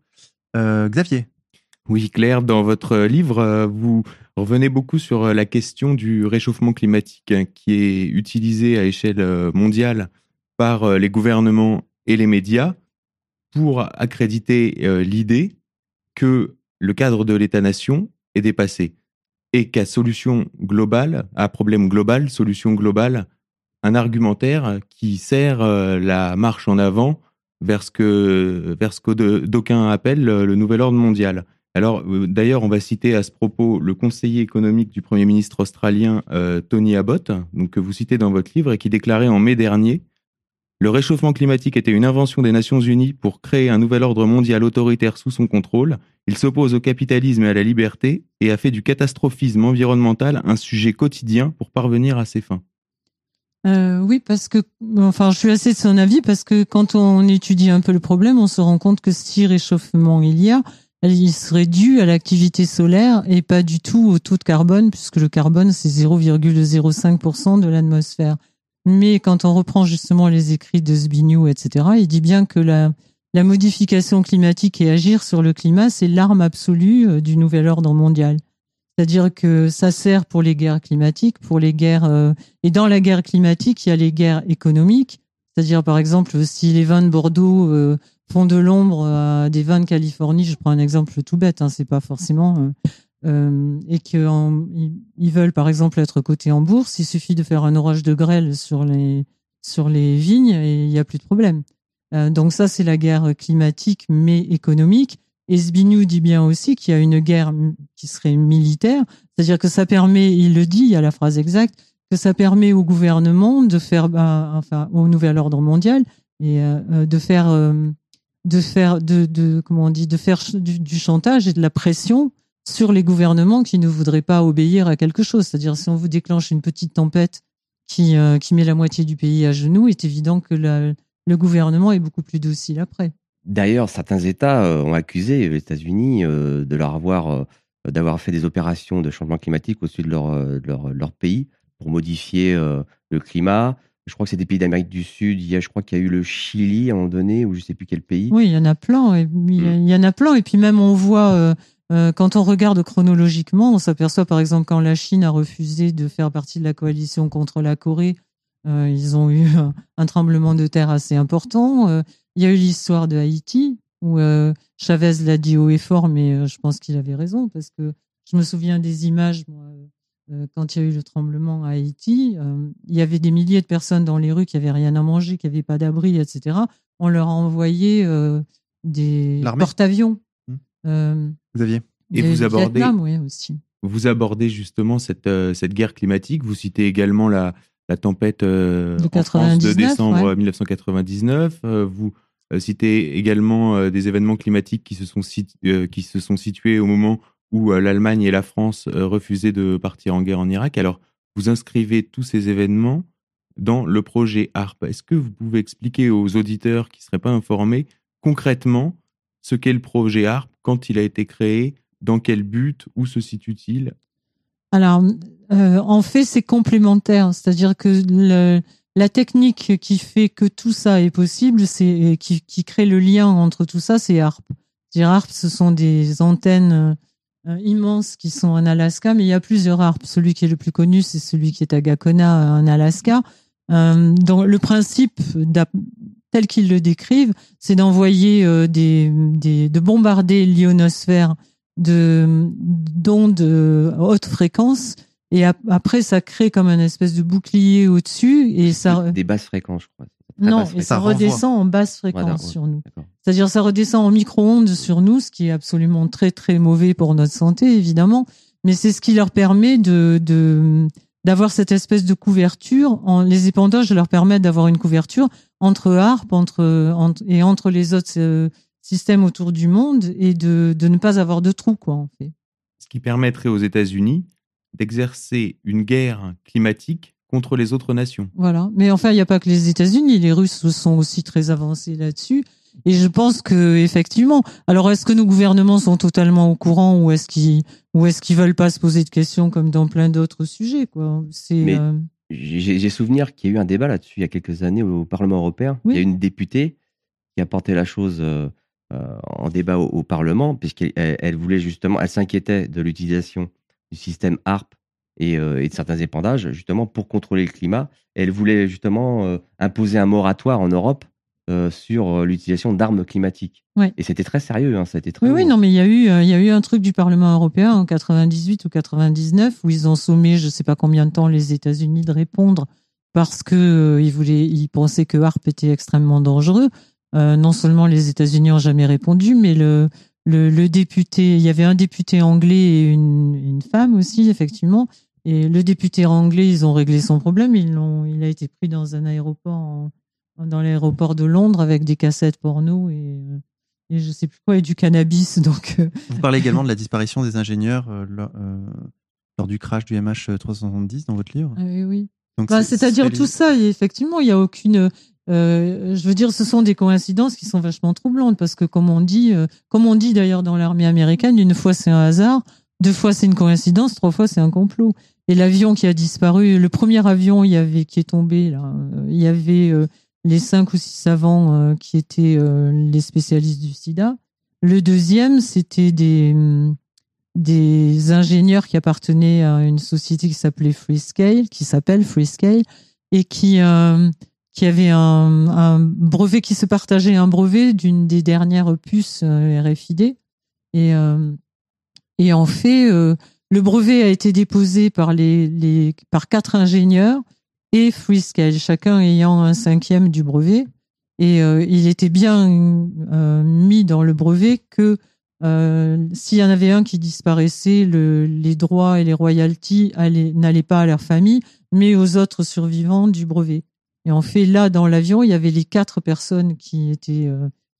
Euh, Xavier. Oui, Claire, dans votre livre, euh, vous revenez beaucoup sur euh, la question du réchauffement climatique hein, qui est utilisé à échelle mondiale par les gouvernements et les médias pour accréditer l'idée que le cadre de l'État-nation est dépassé et qu'à solution globale, à problème global, solution globale, un argumentaire qui sert euh, la marche en avant vers ce que, d'aucuns appellent le nouvel ordre mondial. Alors, euh, d'ailleurs, on va citer à ce propos le conseiller économique du Premier ministre australien euh, Tony Abbott, donc, que vous citez dans votre livre, et qui déclarait en mai dernier Le réchauffement climatique était une invention des Nations Unies pour créer un nouvel ordre mondial autoritaire sous son contrôle. Il s'oppose au capitalisme et à la liberté et a fait du catastrophisme environnemental un sujet quotidien pour parvenir à ses fins. Euh, oui, parce que, enfin, je suis assez de son avis parce que quand on étudie un peu le problème, on se rend compte que si réchauffement il y a, il serait dû à l'activité solaire et pas du tout au taux de carbone, puisque le carbone c'est 0,05% de l'atmosphère. Mais quand on reprend justement les écrits de Zbigniew, etc., il dit bien que la, la modification climatique et agir sur le climat, c'est l'arme absolue euh, du nouvel ordre mondial. C'est-à-dire que ça sert pour les guerres climatiques, pour les guerres euh, et dans la guerre climatique, il y a les guerres économiques. C'est-à-dire par exemple si les vins de Bordeaux euh, font de l'ombre à des vins de Californie, je prends un exemple tout bête, hein, c'est pas forcément euh, et qu'ils veulent par exemple être cotés en bourse, il suffit de faire un orage de grêle sur les sur les vignes et il n'y a plus de problème. donc ça c'est la guerre climatique mais économique. Et Zbigniew dit bien aussi qu'il y a une guerre qui serait militaire, c'est-à-dire que ça permet, il le dit, il y a la phrase exacte, que ça permet au gouvernement de faire, enfin, au nouvel ordre mondial, et euh, euh, de faire, euh, de faire, de, comment on dit, de faire du, chantage et de la pression sur les gouvernements qui ne voudraient pas obéir à quelque chose. C'est-à-dire, si on vous déclenche une petite tempête qui, qui met la moitié du pays à genoux, il est évident que le gouvernement est beaucoup plus docile après. D'ailleurs, certains États euh, ont accusé les États-Unis euh, de leur avoir, euh, d'avoir fait des opérations de changement climatique au-dessus de leur, leur, leur, pays pour modifier le climat. Je crois que c'est des pays d'Amérique du Sud. Il y a, je crois qu'il y a eu le Chili à un moment donné, ou je ne sais plus quel pays. Oui, il y en a plein. Et, mm. il, y en a plein. Et puis même, on voit, quand on regarde chronologiquement, on s'aperçoit par exemple quand la Chine a refusé de faire partie de la coalition contre la Corée, ils ont eu un tremblement de terre assez important. Il y a eu l'histoire de Haïti, où euh, Chavez l'a dit haut et fort, mais euh, je pense qu'il avait raison, parce que je me souviens des images, moi, euh, quand il y a eu le tremblement à Haïti, il y avait des milliers de personnes dans les rues qui avaient rien à manger, qui n'avaient pas d'abri, etc. On leur a envoyé des porte-avions. Vous aviez Et vous abordez, aussi. vous abordez justement cette, cette guerre climatique. Vous citez également la, la tempête de, en France de décembre 1999. vous euh, citer également euh, des événements climatiques qui se sont, euh, qui se sont situés au moment où l'Allemagne et la France refusaient de partir en guerre en Irak. Alors, vous inscrivez tous ces événements dans le projet ARP. Est-ce que vous pouvez expliquer aux auditeurs qui ne seraient pas informés concrètement ce qu'est le projet ARP, quand il a été créé, dans quel but, où se situe-t-il? Alors, en fait, c'est complémentaire. C'est-à-dire que la technique qui fait que tout ça est possible, c'est qui, qui crée le lien entre tout ça, c'est ARP. Dire ARP, ce sont des antennes euh, immenses qui sont en Alaska, mais il y a plusieurs ARP. Celui qui est le plus connu, c'est celui qui est à Gakona, en Alaska. Euh, donc le principe, tel qu'ils le décrivent, c'est d'envoyer euh, des, des, de bombarder l'ionosphère de d'ondes haute fréquence et après, ça crée comme un espèce de bouclier au-dessus et ça. Des basses fréquences, je crois. Non, et ça, redescend en basse fréquence sur nous. C'est-à-dire, ça redescend en micro-ondes sur nous, ce qui est absolument très très mauvais pour notre santé, évidemment. Mais c'est ce qui leur permet de, de d'avoir cette espèce de couverture. En, les épandages leur permettent d'avoir une couverture entre ARP entre, et entre les autres euh, systèmes autour du monde et de, de ne pas avoir de trous, quoi, en fait. Ce qui permettrait aux États-Unis d'exercer une guerre climatique contre les autres nations. Voilà. Mais enfin, il n'y a pas que les États-Unis. Les Russes sont aussi très avancés là-dessus. Et je pense que effectivement. Alors, est-ce que nos gouvernements sont totalement au courant ou est-ce qu'ils ou est-ce qu'ils veulent pas se poser de questions comme dans plein d'autres sujets quoi? C'est. Mais- euh, J'ai souvenir qu'il y a eu un débat là-dessus il y a quelques années au Parlement européen. Oui. Il y a une députée qui a porté la chose euh, euh, en débat au, au Parlement, puisqu'elle elle, elle voulait justement, elle s'inquiétait de l'utilisation du système HARP et, euh, et de certains épandages, justement pour contrôler le climat. Elle voulait justement euh, imposer un moratoire en Europe euh, sur euh, l'utilisation d'armes climatiques. Ouais. Et c'était très sérieux, hein, a été très Oui, oui, non, mais il y a eu, euh, il y a eu un truc du Parlement européen en 98 ou 99 où ils ont sommé, je sais pas combien de temps, les États-Unis de répondre parce que euh, ils voulaient, ils pensaient que HARP était extrêmement dangereux. Non seulement les États-Unis ont jamais répondu, mais le, le, le député, il y avait un député anglais et une, une femme aussi, effectivement. Et le député anglais, ils ont réglé son problème. Ils l'ont, il a été pris dans un aéroport, en- dans l'aéroport de Londres avec des cassettes porno et, euh, et je sais plus quoi et du cannabis. Donc, euh, Vous parlez également de la disparition des ingénieurs euh, lors, euh, lors du crash du MH370 dans votre livre. ah oui, oui. Donc, Bah, c'est- C'est-à-dire c'est- tout ça, et effectivement, il y a aucune. euh, je veux dire, ce sont des coïncidences qui sont vachement troublantes parce que, comme on dit, euh, comme on dit d'ailleurs dans l'armée américaine, une fois c'est un hasard, deux fois c'est une coïncidence, trois fois c'est un complot. Et l'avion qui a disparu, le premier avion, il y avait qui est tombé là, il y avait euh, les cinq ou six savants euh, qui étaient euh, les spécialistes du SIDA. Le deuxième, c'était des hum, des ingénieurs qui appartenaient à une société qui s'appelait Freescale, qui s'appelle Freescale, et qui euh, qui avait un, brevet qui se partageait un brevet d'une des dernières puces RFID. Et en fait, le brevet a été déposé par les par quatre ingénieurs et Freescale, chacun ayant un cinquième du brevet. Et euh, il était bien euh, mis dans le brevet que euh, s'il y en avait un qui disparaissait, le, les droits et les royalties allaient- n'allaient pas à leur famille, mais aux autres survivants du brevet. Et en fait, là, dans l'avion, il y avait les quatre personnes qui étaient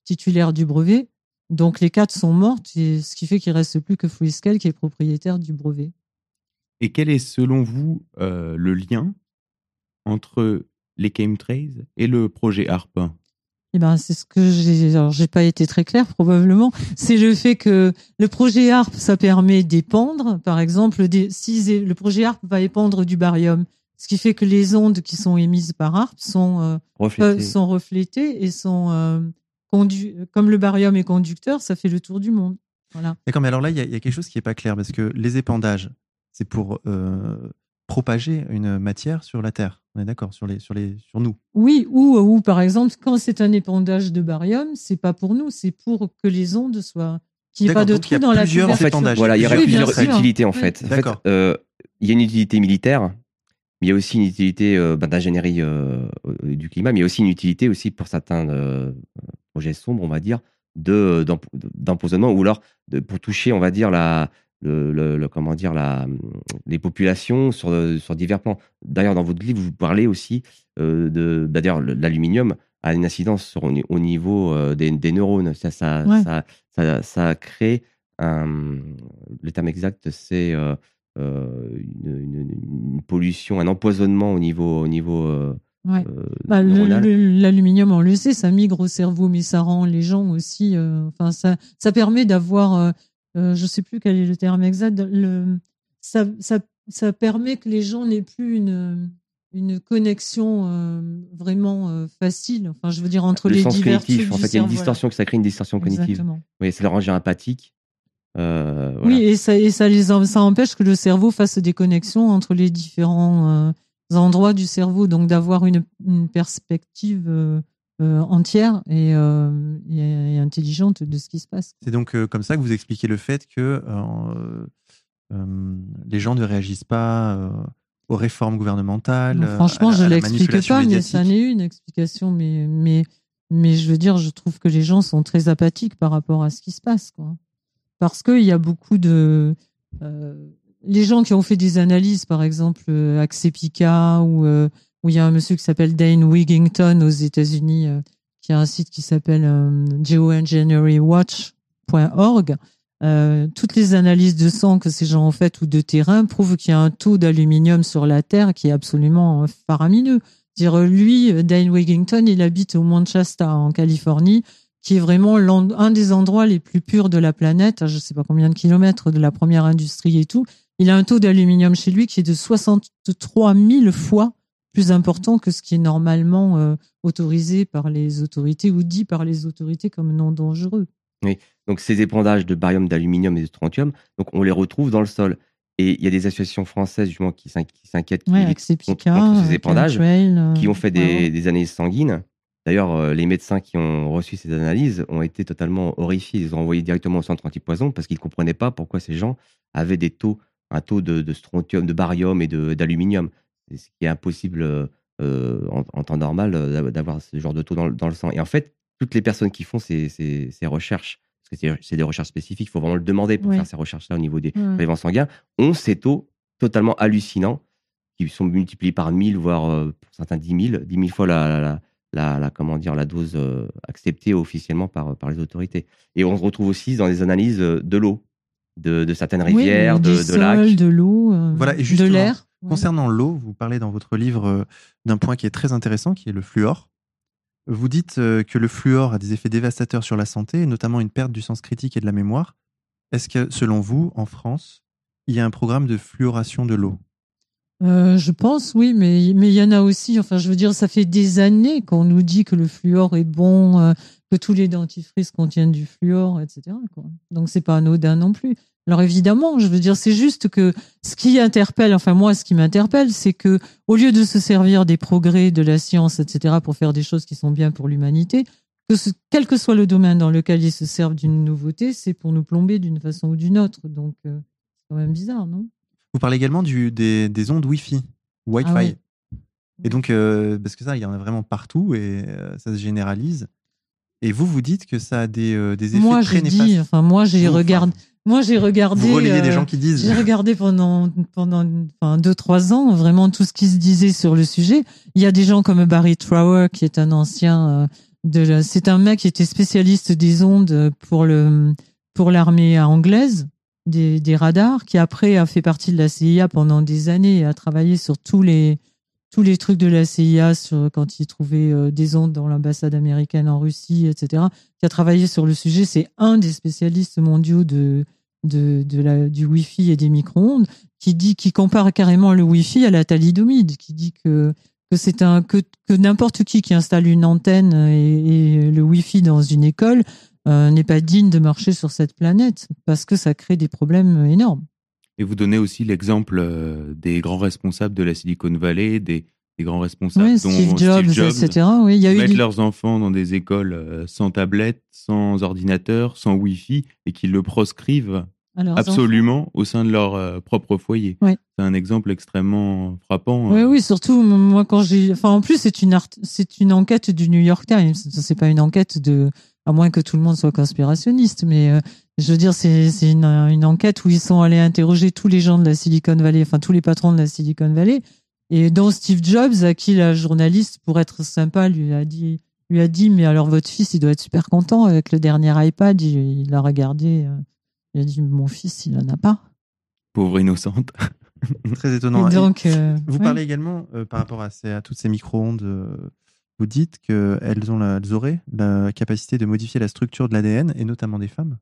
titulaires du brevet. Donc, les quatre sont mortes, et ce qui fait qu'il reste plus que Freescale qui est propriétaire du brevet. Et quel est selon vous le lien entre les chemtrails et le projet ARP Eh ben, c'est ce que j'ai. Alors, j'ai pas été très clair probablement. C'est le fait que le projet ARP, ça permet d'épandre, par exemple, des, si zé- le projet ARP va épandre du barium, ce qui fait que les ondes qui sont émises par ARP sont euh, euh, sont reflétées et sont euh, condu- comme le barium est conducteur, ça fait le tour du monde. Voilà. D'accord, mais alors là, il y, a- il y a quelque chose qui n'est pas clair parce que les épandages, c'est pour euh, propager une matière sur la Terre. On est d'accord sur les, sur les, sur nous. Oui, ou, ou par exemple, quand c'est un épandage de barium, c'est pas pour nous, c'est pour que les ondes soient qu'il n'y ait D'accord, pas de donc il y trou a dans la plusieurs En fait, voilà, il y aurait Oui, plusieurs sûr. utilités en Oui. fait. En fait, euh, il y a une utilité militaire, mais il y a aussi une utilité euh, ben, d'ingénierie euh, du climat, mais il y a aussi une utilité aussi pour certains euh, projets sombres, on va dire, de d'emp- d'empoisonnement ou alors de, pour toucher, on va dire la le, le- le- comment dire la les populations sur sur divers plans. D'ailleurs, dans votre livre, vous parlez aussi euh, de d'ailleurs le- l'aluminium a une incidence sur, au, ni- au niveau euh, des, des neurones. Ça, ça, Ouais. ça, ça, ça crée un, le terme exact, c'est euh, une, une- une pollution, un empoisonnement au niveau, au niveau Ouais. euh, Bah, L'aluminium, on le sait, ça migre au cerveau, mais ça rend les gens aussi. euh, enfin, ça, ça permet d'avoir, euh, euh, je sais plus quel est le terme exact. Le, ça, ça, ça permet que les gens n'aient plus une une connexion euh, vraiment euh, facile. Enfin, je veux dire entre le les sens divers cognitif, en fait, il y a une distorsion, que ça crée une distorsion cognitive. Exactement. Oui, ça le rend empathique. Voilà. Oui, et ça, et ça, les, ça empêche que le cerveau fasse des connexions entre les différents endroits du cerveau, donc d'avoir une, une perspective euh, entière et, euh, et- et intelligente de ce qui se passe. C'est donc euh, comme ça que vous expliquez le fait que les gens ne réagissent pas aux réformes gouvernementales. Non, franchement, à je la l'explique pas, mais ça n'est une explication. Mais, mais, mais je veux dire, je trouve que les gens sont très apathiques par rapport à ce qui se passe. Quoi. Parce qu'il y a beaucoup de. les gens qui ont fait des analyses, par exemple, Axepica, ou où il y a un monsieur qui s'appelle Dane Wigington aux États-Unis, euh, qui a un site qui s'appelle euh, geoengineeringwatch.org. Euh, toutes les analyses de sang que ces gens ont faites ou de terrain prouvent qu'il y a un taux d'aluminium sur la Terre qui est absolument euh, faramineux. Dire lui, Dane Wigington, il habite au Mount Shasta en Californie. qui est vraiment un des endroits les plus purs de la planète, je sais pas combien de kilomètres de la première industrie et tout. Il a un taux d'aluminium chez lui qui est de 63 000 fois plus important que ce qui est normalement euh, autorisé par les autorités ou dit par les autorités comme non dangereux. Oui, donc ces épandages de barium, d'aluminium et de strontium, donc on les retrouve dans le sol. Et il y a des associations françaises justement qui s'inquiètent contre, ces épandages, euh, qui ont fait des, des analyses sanguines. D'ailleurs, euh, les médecins qui ont reçu ces analyses ont été totalement horrifiés. Ils ont envoyé directement au centre antipoison parce qu'ils ne comprenaient pas pourquoi ces gens avaient des taux, un taux de, strontium, de barium et d'aluminium. Ce qui est impossible euh, en, temps normal d'avoir ce genre de taux dans, dans, le sang. Et en fait, toutes les personnes qui font ces, ces, ces recherches parce que c'est des recherches spécifiques, il faut vraiment le demander pour faire ces recherches-là au niveau des prélèvements sanguins, ont ces taux totalement hallucinants qui sont multipliés par 1000, voire euh, pour certains 10 000, 10 000 fois la, la, la, comment dire, la dose euh, acceptée officiellement par, par les autorités. Et on se retrouve aussi dans les analyses euh, de l'eau, de, de, certaines rivières, de, de lacs. De l'eau, voilà, et de l'air. Concernant l'eau, vous parlez dans votre livre d'un point qui est très intéressant, qui est le fluor. Vous dites euh, que le fluor a des effets dévastateurs sur la santé, notamment une perte du sens critique et de la mémoire. Est-ce que, selon vous, en France, il y a un programme de fluoration de l'eau? Euh, je pense, oui, mais mais il y en a aussi. Enfin, je veux dire, ça fait des années qu'on nous dit que le fluor est bon, euh, que tous les dentifrices contiennent du fluor, etc. Quoi. Donc c'est pas anodin non plus. Alors évidemment, je veux dire, c'est juste que ce qui interpelle, enfin moi, ce qui m'interpelle, c'est que au lieu de se servir des progrès de la science, etc., pour faire des choses qui sont bien pour l'humanité, que quel que soit le domaine dans lequel ils se servent d'une nouveauté, c'est pour nous plomber d'une façon ou d'une autre. Donc euh, c'est quand même bizarre, non? Vous parlez également du, des, ondes Wi-Fi, Wi-Fi. Ah et donc, euh, parce que ça, il y en a vraiment partout et euh, ça se généralise. Et vous, vous dites que ça a des, des effets moi, très néfastes. Dit, enfin, moi, j'ai regardé. Moi, j'ai regardé. Vous des euh, gens qui disent. J'ai regardé pendant pendant enfin deux trois ans vraiment tout ce qui se disait sur le sujet. Il y a des gens comme Barry Trower qui est un ancien euh, de. C'est un mec qui était spécialiste des ondes pour le pour l'armée anglaise des, des radars, qui après a fait partie de la CIA pendant des années et a travaillé sur tous les tous les trucs de la CIA sur quand il trouvait euh, des ondes dans l'ambassade américaine en Russie, etc. Qui a travaillé sur le sujet. C'est un des spécialistes mondiaux de de, la, du Wi-Fi et des micro-ondes, qui dit, qui compare carrément le Wi-Fi à la thalidomide, qui dit que que c'est un que, que n'importe qui qui installe une antenne et, le Wi-Fi dans une école euh, n'est pas digne de marcher sur cette planète parce que ça crée des problèmes énormes. Et vous donnez aussi l'exemple euh, des grands responsables de la Silicon Valley, des, des grands responsables dont Steve Jobs, etc. Oui, il y a mettent leurs enfants dans des écoles euh, sans tablette, sans ordinateur, sans Wi-Fi, et qui le proscrivent absolument au sein de leur euh, propre foyer. C'est un exemple extrêmement frappant. Oui, oui, surtout moi quand j'ai, enfin en plus c'est une c'est une enquête du New York Times. C'est pas une enquête de, à moins que tout le monde soit conspirationniste, mais je veux dire, c'est une, une, enquête où ils sont allés interroger tous les gens de la Silicon Valley, enfin tous les patrons de la Silicon Valley, et dont Steve Jobs, à qui la journaliste, pour être sympa, lui a dit, lui a dit, mais alors votre fils, il doit être super content avec le dernier iPad. Il l'a regardé, euh, il a dit, mon fils, il en a pas. Pauvre innocente. Très étonnant. donc, euh, vous parlez également euh, par rapport à, ces, à, toutes ces micro-ondes. vous dites qu'elles ont elles auraient la capacité de modifier la structure de l'ADN et notamment des femmes.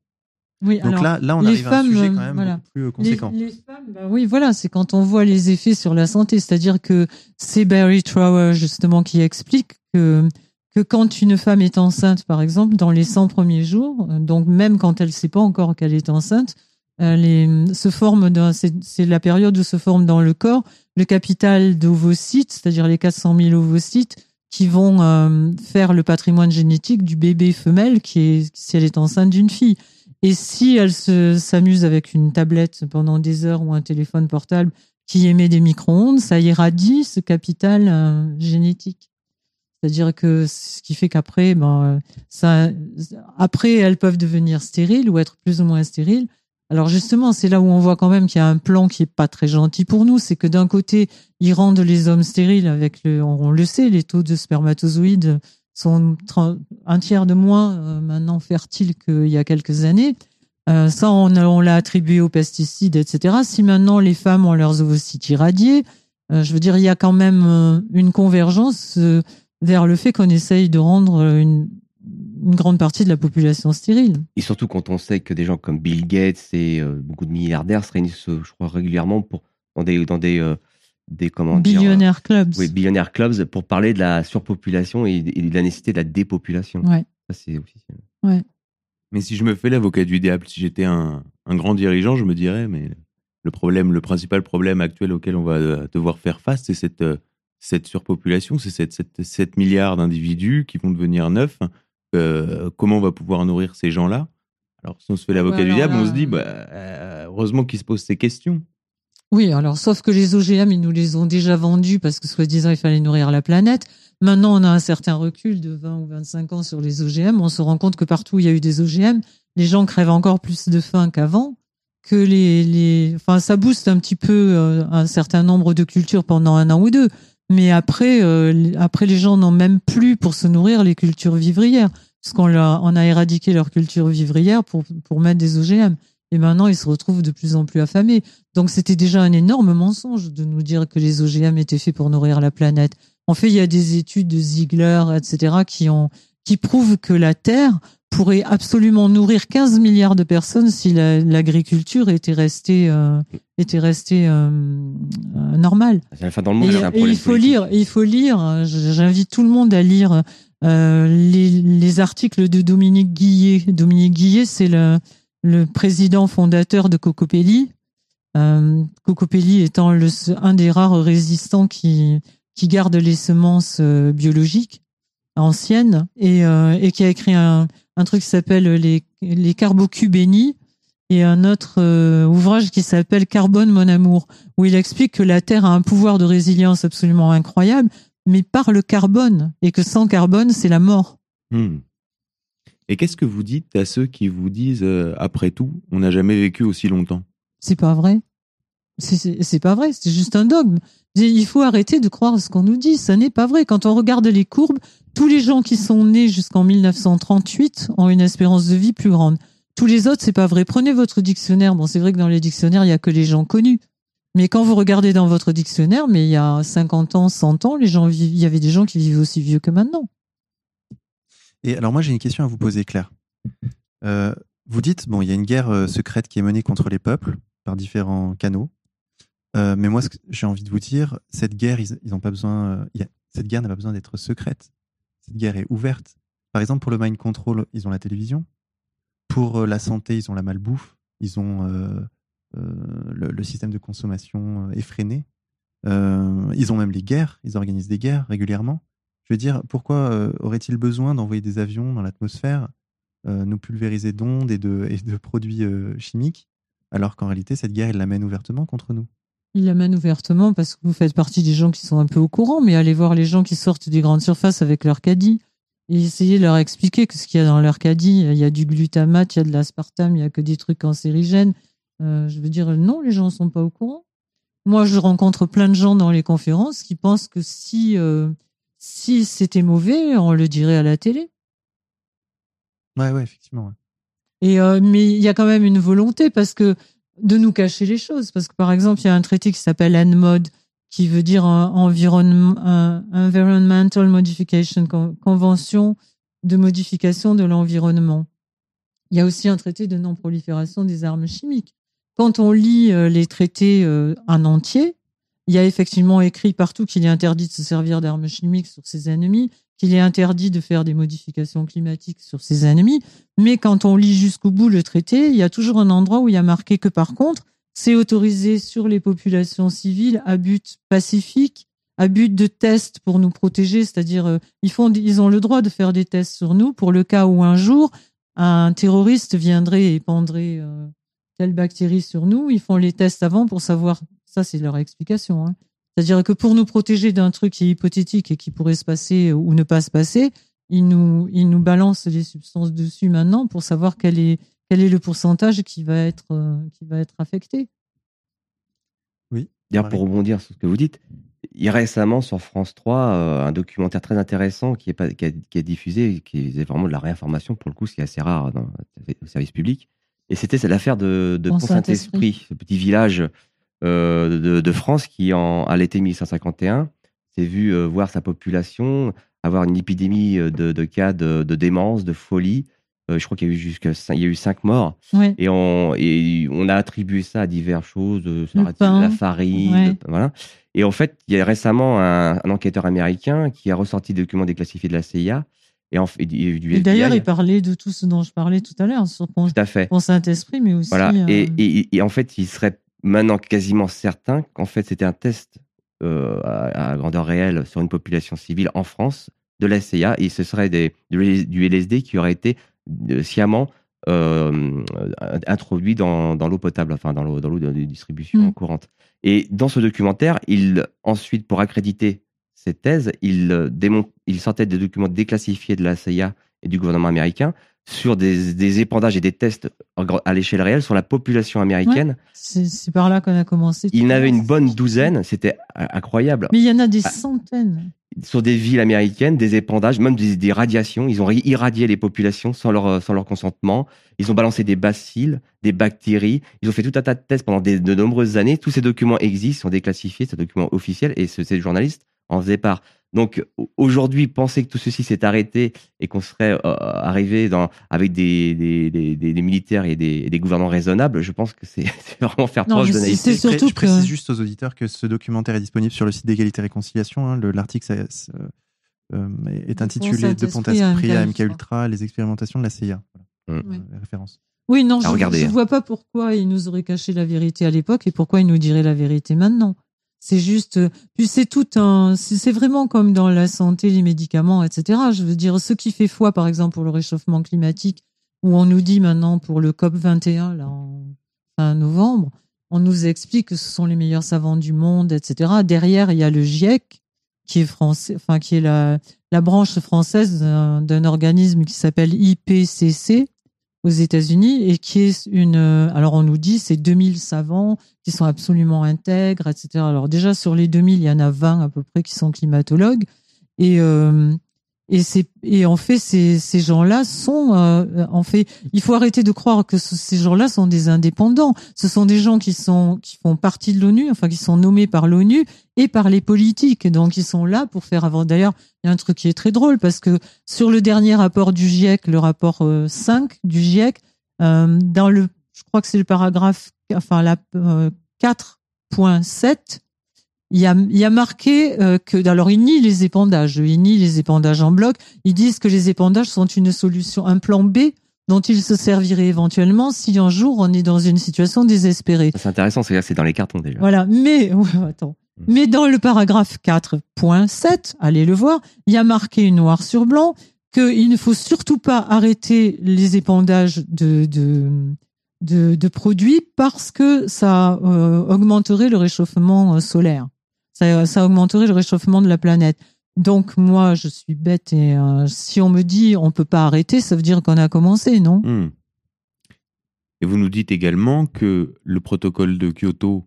Oui, Donc là, là, on arrive à un sujet quand même plus conséquent. Les, femmes, bah oui, voilà, c'est quand on voit les effets sur la santé, c'est-à-dire que c'est Barry Trower justement qui explique que que quand une femme est enceinte, par exemple, dans les 100 premiers jours, donc même quand elle ne sait pas encore qu'elle est enceinte, elle est, se forme c'est la période où se forme dans le corps le capital d'ovocytes, c'est-à-dire les 400 000 ovocytes qui vont euh, faire le patrimoine génétique du bébé femelle qui est si elle est enceinte d'une fille. Et si elle s'amuse avec une tablette pendant des heures ou un téléphone portable qui émet des micro-ondes, ça irradie ce capital euh, génétique. C'est-à-dire que ce qui fait qu'après, ben, ça, après, elles peuvent devenir stériles ou être plus ou moins stériles. Alors justement, c'est là où on voit quand même qu'il y a un plan qui est pas très gentil pour nous. C'est que d'un côté, ils rendent les hommes stériles avec le, on le sait, les taux de spermatozoïdes sont un tiers de moins euh, maintenant fertiles qu'il y a quelques années. Euh, ça, on, l'a attribué aux pesticides, etc. Si maintenant les femmes ont leurs ovocytes irradiés, euh, je veux dire, il y a quand même une convergence vers le fait qu'on essaye de rendre une, grande partie de la population stérile. Et surtout quand on sait que des gens comme Bill Gates et beaucoup de milliardaires se réunissent, je crois, régulièrement pour, dans des, des comment dire, Billionaire clubs. oui, billionaire clubs pour parler de la surpopulation et, et de la nécessité de la dépopulation. Ouais. Ça, c'est officiel. Mais si je me fais l'avocat du diable, si j'étais un, un grand dirigeant, je me dirais, mais le problème, le principal problème actuel auquel on va euh, devoir faire face, c'est cette, euh, cette surpopulation, c'est cette, cette, 7 milliards d'individus qui vont devenir neufs. Euh, comment on va pouvoir nourrir ces gens-là? Alors, si on se fait l'avocat Ouais, du diable, là, on se dit, euh, bah, euh, heureusement qu'ils se posent ces questions. Oui, alors sauf que les OGM, ils nous les ont déjà vendus parce que soi-disant il fallait nourrir la planète. Maintenant, on a un certain recul de 20 ou 25 ans sur les OGM. On se rend compte que partout où il y a eu des OGM, les gens crèvent encore plus de faim qu'avant. Que les, les, enfin, ça booste un petit peu euh, un certain nombre de cultures pendant un an ou deux. Mais après, euh, après les gens n'ont même plus pour se nourrir les cultures vivrières, puisqu'on leur- on a éradiqué leur culture vivrière pour pour mettre des OGM. Et maintenant, ils se retrouvent de plus en plus affamés. Donc c'était déjà un énorme mensonge de nous dire que les OGM étaient faits pour nourrir la planète. En fait, il y a des études de Ziegler, etc., qui ont qui prouvent que la Terre pourrait absolument nourrir 15 milliards de personnes si la- l'agriculture était restée euh, était restée euh, euh, normale. Enfin, dans le Et, monde, c'est un et problème il faut politique. lire, il faut lire. euh, J'invite tout le monde à lire euh, les, les articles de Dominique Guillet. Dominique Guillet, c'est le, le président fondateur de Cocopelli. Euh, Cocopelli étant un des rares résistants qui, qui garde les semences euh, biologiques anciennes et, euh, et qui a écrit un, truc qui s'appelle les, les carbocus bénis et un autre ouvrage qui s'appelle Carbone mon amour où il explique que la Terre a un pouvoir de résilience absolument incroyable, mais par le carbone, et que sans carbone, c'est la mort. Hmm. Et qu'est-ce que vous dites à ceux qui vous disent, euh, après tout, on n'a jamais vécu aussi longtemps? C'est pas vrai. C'est- pas vrai, c'est juste un dogme. Il faut arrêter de croire ce qu'on nous dit, ça n'est pas vrai. Quand on regarde les courbes, tous les gens qui sont nés jusqu'en 1938 ont une espérance de vie plus grande. Tous les autres, c'est pas vrai. Prenez votre dictionnaire. Bon, c'est vrai que dans les dictionnaires, il y a que les gens connus. Mais quand vous regardez dans votre dictionnaire, mais il y a 50 ans, 100 ans, les gens il y avait des gens qui vivaient aussi vieux que maintenant. Et alors moi j'ai une question à vous poser, Claire. Euh, vous dites, bon, il y a une guerre euh, secrète qui est menée contre les peuples par différents canaux. Euh, mais moi, ce que j'ai envie de vous dire, cette guerre, ils, ont pas besoin, cette guerre n'a pas besoin d'être secrète. Cette guerre est ouverte. Par exemple, pour le mind control, ils ont la télévision. Pour la santé, ils ont la malbouffe. Ils ont le, système de consommation effréné. Ils ont même les guerres. Ils organisent des guerres régulièrement. Je veux dire, pourquoi aurait-il besoin d'envoyer des avions dans l'atmosphère, nous pulvériser d'ondes et de, produits chimiques, alors qu'en réalité, cette guerre, ils la mènent ouvertement contre nous? Ils la mènent ouvertement parce que vous faites partie des gens qui sont un peu au courant, mais allez voir les gens qui sortent des grandes surfaces avec leur caddie et essayez de leur expliquer que ce qu'il y a dans leur caddie, il y a du glutamate, il y a de l'aspartame, il y a que des trucs cancérigènes. Je veux dire, non, les gens ne sont pas au courant. Moi, je rencontre plein de gens dans les conférences qui pensent que si, si c'était mauvais, on le dirait à la télé. Ouais, ouais, effectivement. ouais. Et euh, mais il y a quand même une volonté parce que de nous cacher les choses. Parce que par exemple, il y a un traité qui s'appelle ENMOD, qui veut dire euh, environnement, euh, Environmental Modification Con- Convention de modification de l'environnement. Il y a aussi un traité de non-prolifération des armes chimiques. Quand on lit les traités en entier, il y a effectivement écrit partout qu'il est interdit de se servir d'armes chimiques sur ses ennemis, qu'il est interdit de faire des modifications climatiques sur ses ennemis. Mais quand on lit jusqu'au bout le traité, il y a toujours un endroit où il y a marqué que par contre, c'est autorisé sur les populations civiles à but pacifique, à but de test pour nous protéger, c'est-à-dire euh, ils font, ils ont le droit de faire des tests sur nous pour le cas où un jour un terroriste viendrait et pendrait euh, telle bactérie sur nous. Ils font les tests avant pour savoir. Ça, c'est leur explication. hein. C'est-à-dire que pour nous protéger d'un truc qui est hypothétique et qui pourrait se passer ou ne pas se passer, ils nous, ils nous balancent les substances dessus maintenant pour savoir quel est, quel est le pourcentage qui va être, euh, qui va être affecté. D'ailleurs, Marie. pour rebondir sur ce que vous dites, il y a récemment sur France 3 euh, un documentaire très intéressant qui est, pas, qui, a, qui a diffusé, qui est vraiment de la réinformation pour le coup, ce qui est assez rare dans, au service public. Et c'était l'affaire de, de Pont Pont-Saint-Esprit, ce petit village euh, de, de France qui, en, à l'été 1551, s'est vu euh, voir sa population avoir une épidémie de, de cas de, de démence, de folie. Euh, je crois qu'il y a eu jusqu'à il y a eu cinq morts Ouais. et on et on a attribué ça à diverses choses, euh, ça pain. la farine, Ouais. le- voilà. Et en fait, il y a récemment un, un enquêteur américain qui a ressorti des documents déclassifiés de la CIA et, en, d'ailleurs, il parlait de tout ce dont je parlais tout à l'heure, sur ton, Tout à fait. ton Saint-Esprit, mais aussi. Voilà. euh, et en fait, il serait maintenant quasiment certain qu'en fait, c'était un test euh, à, à grandeur réelle sur une population civile en France de la CIA et ce serait des, du, LSD qui aurait été euh, sciemment euh, introduit dans, dans l'eau potable, enfin dans l'eau dans l'eau de distribution Mm. courante. Et dans ce documentaire, il ensuite, pour accréditer cette thèse, il, démontre, il sortait des documents déclassifiés de la CIA et du gouvernement américain sur des, des épandages et des tests à l'échelle réelle sur la population américaine. c'est c'est par là qu'on a commencé. Il à n'avait l'heure. une bonne douzaine, c'était incroyable. Mais il y en a des Ah. centaines. Sur des villes américaines, des épandages, même des, des radiations. Ils ont irradié les populations sans leur, sans leur consentement. Ils ont balancé des bacilles, des bactéries. Ils ont fait tout un tas de tests pendant des- de nombreuses années. Tous ces documents existent, sont déclassifiés, ces documents officiels, et ce- ces journalistes en faisaient part. Donc au- aujourd'hui, penser que tout ceci s'est arrêté et qu'on serait euh, arrivé dans, avec des, des, des, des- des militaires et des, et des gouvernants raisonnables, je pense que c'est vraiment faire Non, mais de c'est- naïveté. c'est surtout je précise que- juste aux auditeurs que ce documentaire est disponible sur le site d'égalité et réconciliation. hein. Le- L'article euh, est intitulé De Pont-Esprit à à MK Ultra, les expérimentations de la CIA. Voilà. Mm. Euh, référence. Oui, non, je À ne vois pas pourquoi il nous aurait caché la vérité à l'époque et pourquoi il nous dirait la vérité maintenant. C'est juste, euh, puis c'est tout un, c'est vraiment comme dans la santé, les médicaments, etc. Je veux dire, ce qui fait foi, par exemple, pour le réchauffement climatique, où on nous dit maintenant pour le COP 21, là, fin novembre, on nous explique que ce sont les meilleurs savants du monde, etc. Derrière, il y a le GIEC, qui est français, enfin, qui est la, la branche française d'un organisme qui s'appelle IPCC aux États-Unis et qui est une. euh, Alors on nous dit c'est 2000 savants qui sont absolument intègres, etc. Alors déjà sur les 2000, il y en a 20 à peu près qui sont climatologues et euh, et c'est et en fait ces ces gens-là sont euh, en fait il faut arrêter de croire que ce- ces gens-là sont des indépendants. Ce sont des gens qui sont qui font partie de l'ONU, enfin qui sont nommés par l'ONU et par les politiques. Donc ils sont là pour faire avant. D'ailleurs, il y a un truc qui est très drôle parce que sur le dernier rapport du GIEC, le rapport euh, 5 du GIEC, euh, dans le, je crois que c'est le paragraphe, enfin la euh, 4.7, il y a, il y a marqué euh, que, alors ils nient les épandages, ils nient les épandages en bloc, ils disent que les épandages sont une solution, un plan B dont ils se serviraient éventuellement si un jour on est dans une situation désespérée. C'est intéressant, c'est-à-dire que c'est dans les cartons déjà. Voilà, mais ouais, attends. Mais dans le paragraphe 4.7, allez le voir, il y a marqué noir sur blanc qu'il ne faut surtout pas arrêter les épandages de, de, de, de produits parce que ça euh, augmenterait le réchauffement euh, solaire. Ça, augmenterait le réchauffement de la planète. Donc moi, je suis bête et euh, si on me dit on peut pas arrêter, ça veut dire qu'on a commencé, non? Hmm. Et vous nous dites également que le protocole de Kyoto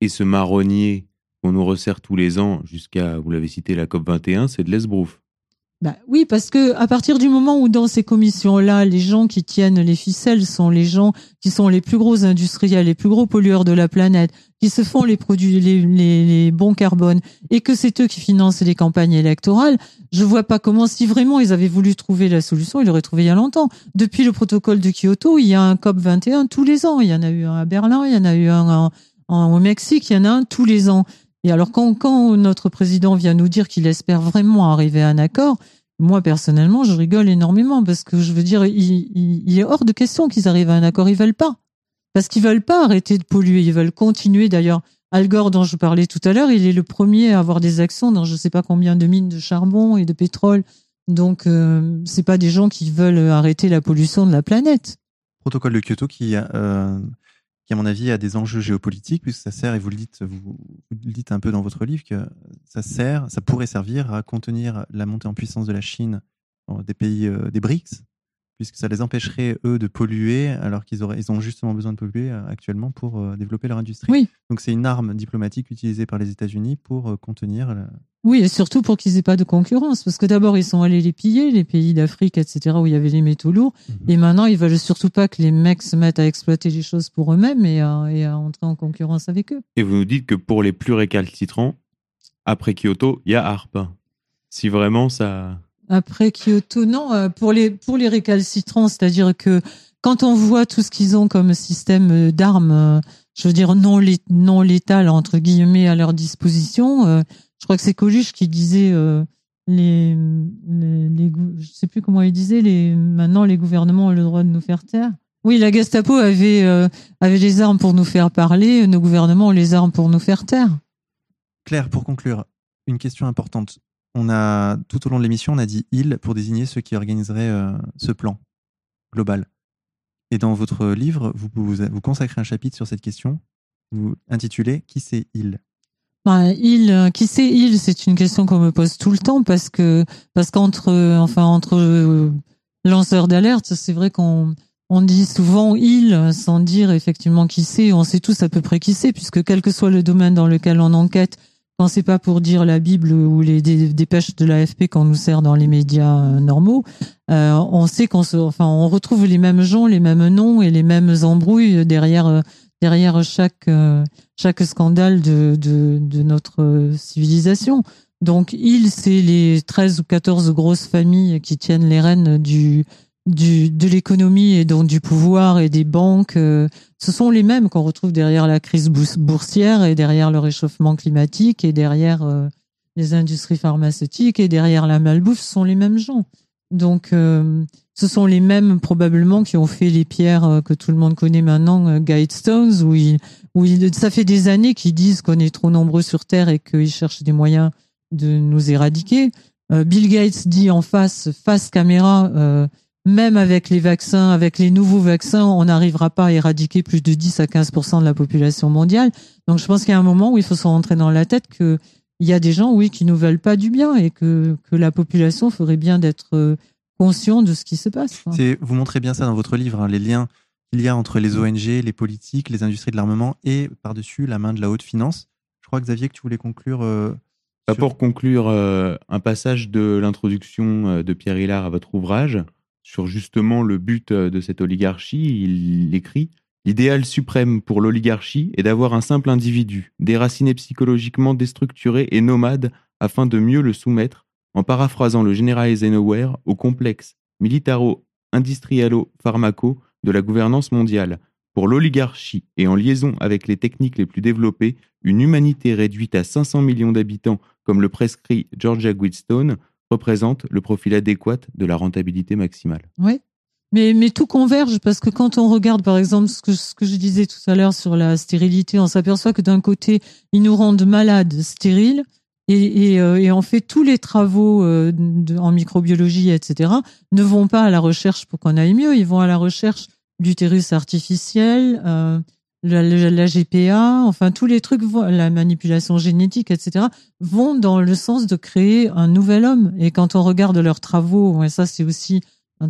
et ce marronnier qu'on nous resserre tous les ans jusqu'à, vous l'avez cité, la COP 21, c'est de l'esbrouf. Bah oui, parce que à partir du moment où dans ces commissions-là, les gens qui tiennent les ficelles sont les gens qui sont les plus gros industriels, les plus gros pollueurs de la planète, qui se font les produits, les, les, bons carbone, et que c'est eux qui financent les campagnes électorales, je vois pas comment, si vraiment ils avaient voulu trouver la solution, ils l'auraient trouvé il y a longtemps. Depuis le protocole de Kyoto, il y a un COP 21 tous les ans. Il y en a eu un à Berlin, il y en a eu un en- en- au Mexique, il y en a un tous les ans. Et alors quand, notre président vient nous dire qu'il espère vraiment arriver à un accord, moi personnellement, je rigole énormément parce que je veux dire, il, est hors de question qu'ils arrivent à un accord. Ils veulent pas, parce qu'ils veulent pas arrêter de polluer. Ils veulent continuer. D'ailleurs, Al Gore, dont je parlais tout à l'heure, il est le premier à avoir des actions dans je sais pas combien de mines de charbon et de pétrole. Donc, euh, c'est pas des gens qui veulent arrêter la pollution de la planète. Protocole de Kyoto qui, euh, qui, à mon avis, a des enjeux géopolitiques, puisque ça sert, et vous le dites, vous, le dites un peu dans votre livre, que ça sert, ça pourrait servir à contenir la montée en puissance de la Chine des pays euh, des BRICS, puisque ça les empêcherait, eux, de polluer, alors qu'ils auraient, ils ont justement besoin de polluer euh, actuellement pour euh, développer leur industrie. Oui. Donc c'est une arme diplomatique utilisée par les États-Unis pour euh, contenir. la- Oui, et surtout pour qu'ils aient pas de concurrence, parce que d'abord ils sont allés les piller, les pays d'Afrique, etc., où il y avait les métaux lourds, Mhm. et maintenant ils veulent surtout pas que les mecs se mettent à exploiter les choses pour eux-mêmes et à, et à entrer en concurrence avec eux. Et vous nous dites que pour les plus récalcitrants, après Kyoto, il y a ARP. si vraiment ça. Après Kyoto, non, euh, pour les, pour les récalcitrants, c'est-à-dire que quand on voit tout ce qu'ils ont comme système euh, d'armes, euh, je veux dire non, non létal, entre guillemets, à leur disposition, je crois que c'est Coluche qui disait les, les, je sais plus comment il disait, les, maintenant les gouvernements ont le droit de nous faire taire. Oui, la Gestapo avait, avait les armes pour nous faire parler, nos gouvernements ont les armes pour nous faire taire. Claire, pour conclure, une question importante. On a tout au long de l'émission, on a dit il pour désigner ceux qui organiseraient euh, ce plan global. Et dans votre livre, vous, vous, consacrez un chapitre sur cette question. Vous intitulez Qui c'est il? Ben, il, euh, qui c'est il? C'est une question qu'on me pose tout le temps parce que parce qu'entre euh, enfin entre lanceurs d'alerte, c'est vrai qu'on on dit souvent il sans dire effectivement qui c'est. On sait tous à peu près qui c'est puisque quel que soit le domaine dans lequel on enquête, quand c'est pas pour dire la Bible ou les dé- dépêches de l'AFP qu'on nous sert dans les médias euh, normaux, euh, on sait qu'on se, enfin on retrouve les mêmes gens, les mêmes noms et les mêmes embrouilles derrière euh, derrière chaque euh, chaque scandale de, de, de notre civilisation. Donc, il, c'est les 13 ou 14 grosses familles qui tiennent les rênes du, du, de l'économie et donc du pouvoir et des banques. euh, Ce sont les mêmes qu'on retrouve derrière la crise boursière et derrière le réchauffement climatique et derrière euh, les industries pharmaceutiques et derrière la malbouffe. Ce sont les mêmes gens. Donc, euh, ce sont les mêmes probablement qui ont fait les pierres euh, que tout le monde connaît maintenant, euh, Guidestones, où ils où ils- ça fait des années qu'ils disent qu'on est trop nombreux sur Terre et qu'ils cherchent des moyens de nous éradiquer. Euh, Bill Gates dit en face, face caméra, même avec les vaccins, avec les nouveaux vaccins, on n'arrivera pas à éradiquer plus de 10 à 15% de la population mondiale. Donc je pense qu'il y a un moment où il faut se rentrer dans la tête que il y a des gens, oui, qui nous veulent pas du bien et que, que la population ferait bien d'être euh, conscient de ce qui se passe. C'est- Vous montrez bien ça dans votre livre, hein, les liens qu'il y a entre les ONG, les politiques, les industries de l'armement et par-dessus la main de la haute finance. Je crois, Xavier, que tu voulais conclure. euh, sur- pour conclure euh, un passage de l'introduction de Pierre Hillard à votre ouvrage sur justement le but euh, de cette oligarchie, il écrit L'idéal suprême pour l'oligarchie est d'avoir un simple individu, déraciné psychologiquement, déstructuré et nomade, afin de mieux le soumettre, en paraphrasant le général Eisenhower, au complexe militaro-industrialo-pharmaco de la gouvernance mondiale. Pour l'oligarchie et en liaison avec les techniques les plus développées, une humanité réduite à 500 millions d'habitants, comme le prescrit Georgia Guidstone, représente le profil adéquat de la rentabilité maximale. Oui. Mais, mais tout converge parce que quand on regarde, par exemple, ce que, je disais tout à l'heure sur la stérilité, on s'aperçoit que d'un côté, ils nous rendent malades, stériles, et, et, euh, fait, tous les travaux euh, en microbiologie, etc., ne vont pas à la recherche pour qu'on aille mieux, ils vont à la recherche d'utérus artificiel, euh, la, la- la GPA, enfin tous les trucs, la manipulation génétique, etc., vont dans le sens de créer un nouvel homme. Et quand on regarde leurs travaux, et ça c'est aussi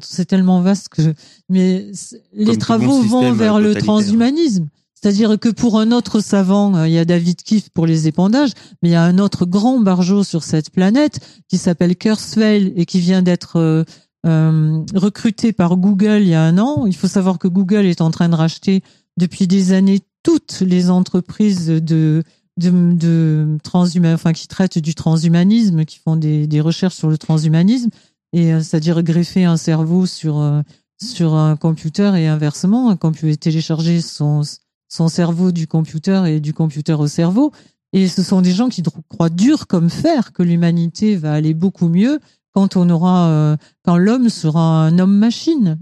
c'est tellement vaste que, mais les travaux vont vers le transhumanisme. C'est-à-dire que pour un autre savant, euh, il y a David Keefe pour les épandages, mais il y a un autre grand barjot sur cette planète qui s'appelle Kurzweil et qui vient d'être euh, euh, recruté par Google il y a un an. Il faut savoir que Google est en train de racheter depuis des années toutes les entreprises de de, de transhumain, enfin qui traitent du transhumanisme, qui font des, des recherches sur le transhumanisme, et euh, c'est-à-dire greffer un cerveau sur euh, sur un computer et inversement, un computer télécharger son son cerveau du computer et du computer au cerveau. Et ce sont des gens qui croient dur comme fer que l'humanité va aller beaucoup mieux quand on aura, euh, quand l'homme sera un homme-machine.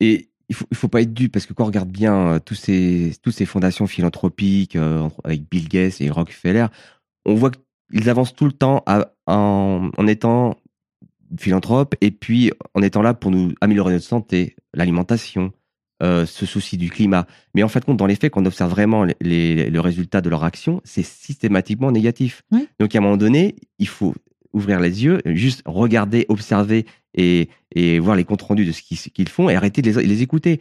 Et il faut, il faut pas être dupe parce que quand on regarde bien euh, tous ces, toutes ces fondations philanthropiques euh, avec Bill Gates et Rockefeller, on voit qu'ils avancent tout le temps à- en, en étant philanthropes et puis en étant là pour nous améliorer notre santé, l'alimentation, euh, ce souci du climat. Mais en fait, compte, dans les faits, quand on observe vraiment les, les- le résultat de leur action, c'est systématiquement négatif. Oui. Donc à un moment donné, il faut ouvrir les yeux, juste regarder, observer et, et voir les comptes rendus de ce qu'ils font et arrêter de les, les écouter.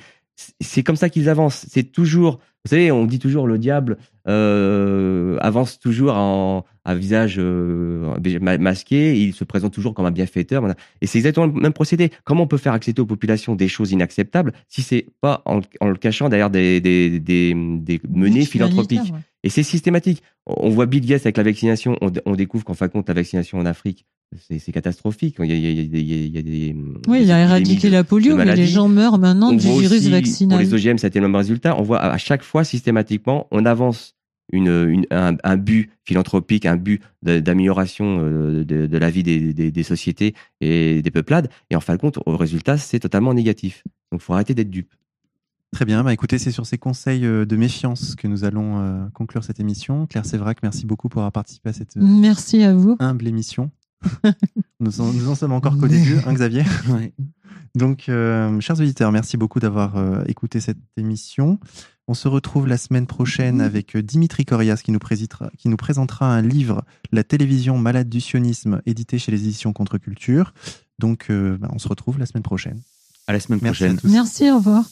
c'est comme ça qu'ils avancent. C'est toujours, vous savez, on dit toujours le diable euh, avance toujours en, à visage euh, masqué, il se présente toujours comme un bienfaiteur. Et c'est exactement le même procédé. Comment on peut faire accepter aux populations des choses inacceptables si c'est pas en, le cachant derrière des, des, des, des menées philanthropiques? Et c'est systématique. On voit Bill Gates avec la vaccination, on, découvre qu'en fin de compte, la vaccination en Afrique, c'est catastrophique. Il y, a, il, y a, des. Oui, il a éradiqué la polio, mais les gens meurent maintenant du virus vaccinal. Pour les OGM, ça a été le même résultat. On voit à chaque fois, systématiquement, on avance une, un, but philanthropique, un but d'amélioration euh, de, la vie des, sociétés et des peuplades. Et en fin de compte, au résultat, c'est totalement négatif. Donc, il faut arrêter d'être dupe. Très bien. Bah, écoutez, c'est sur ces conseils euh, de méfiance que nous allons euh, conclure cette émission. Claire Sévrac, merci beaucoup pour avoir participé à cette merci à vous. humble émission. nous, en, nous, en, sommes encore qu'au début, hein, Xavier Donc, chers auditeurs, merci beaucoup d'avoir écouté cette émission. On se retrouve la semaine prochaine avec euh, Dimitri Corias qui nous, qui nous présentera un livre, La télévision malade du sionisme, édité chez les éditions Contre-Culture. Donc, euh, bah, on se retrouve la semaine prochaine. À la semaine prochaine. Merci, au revoir.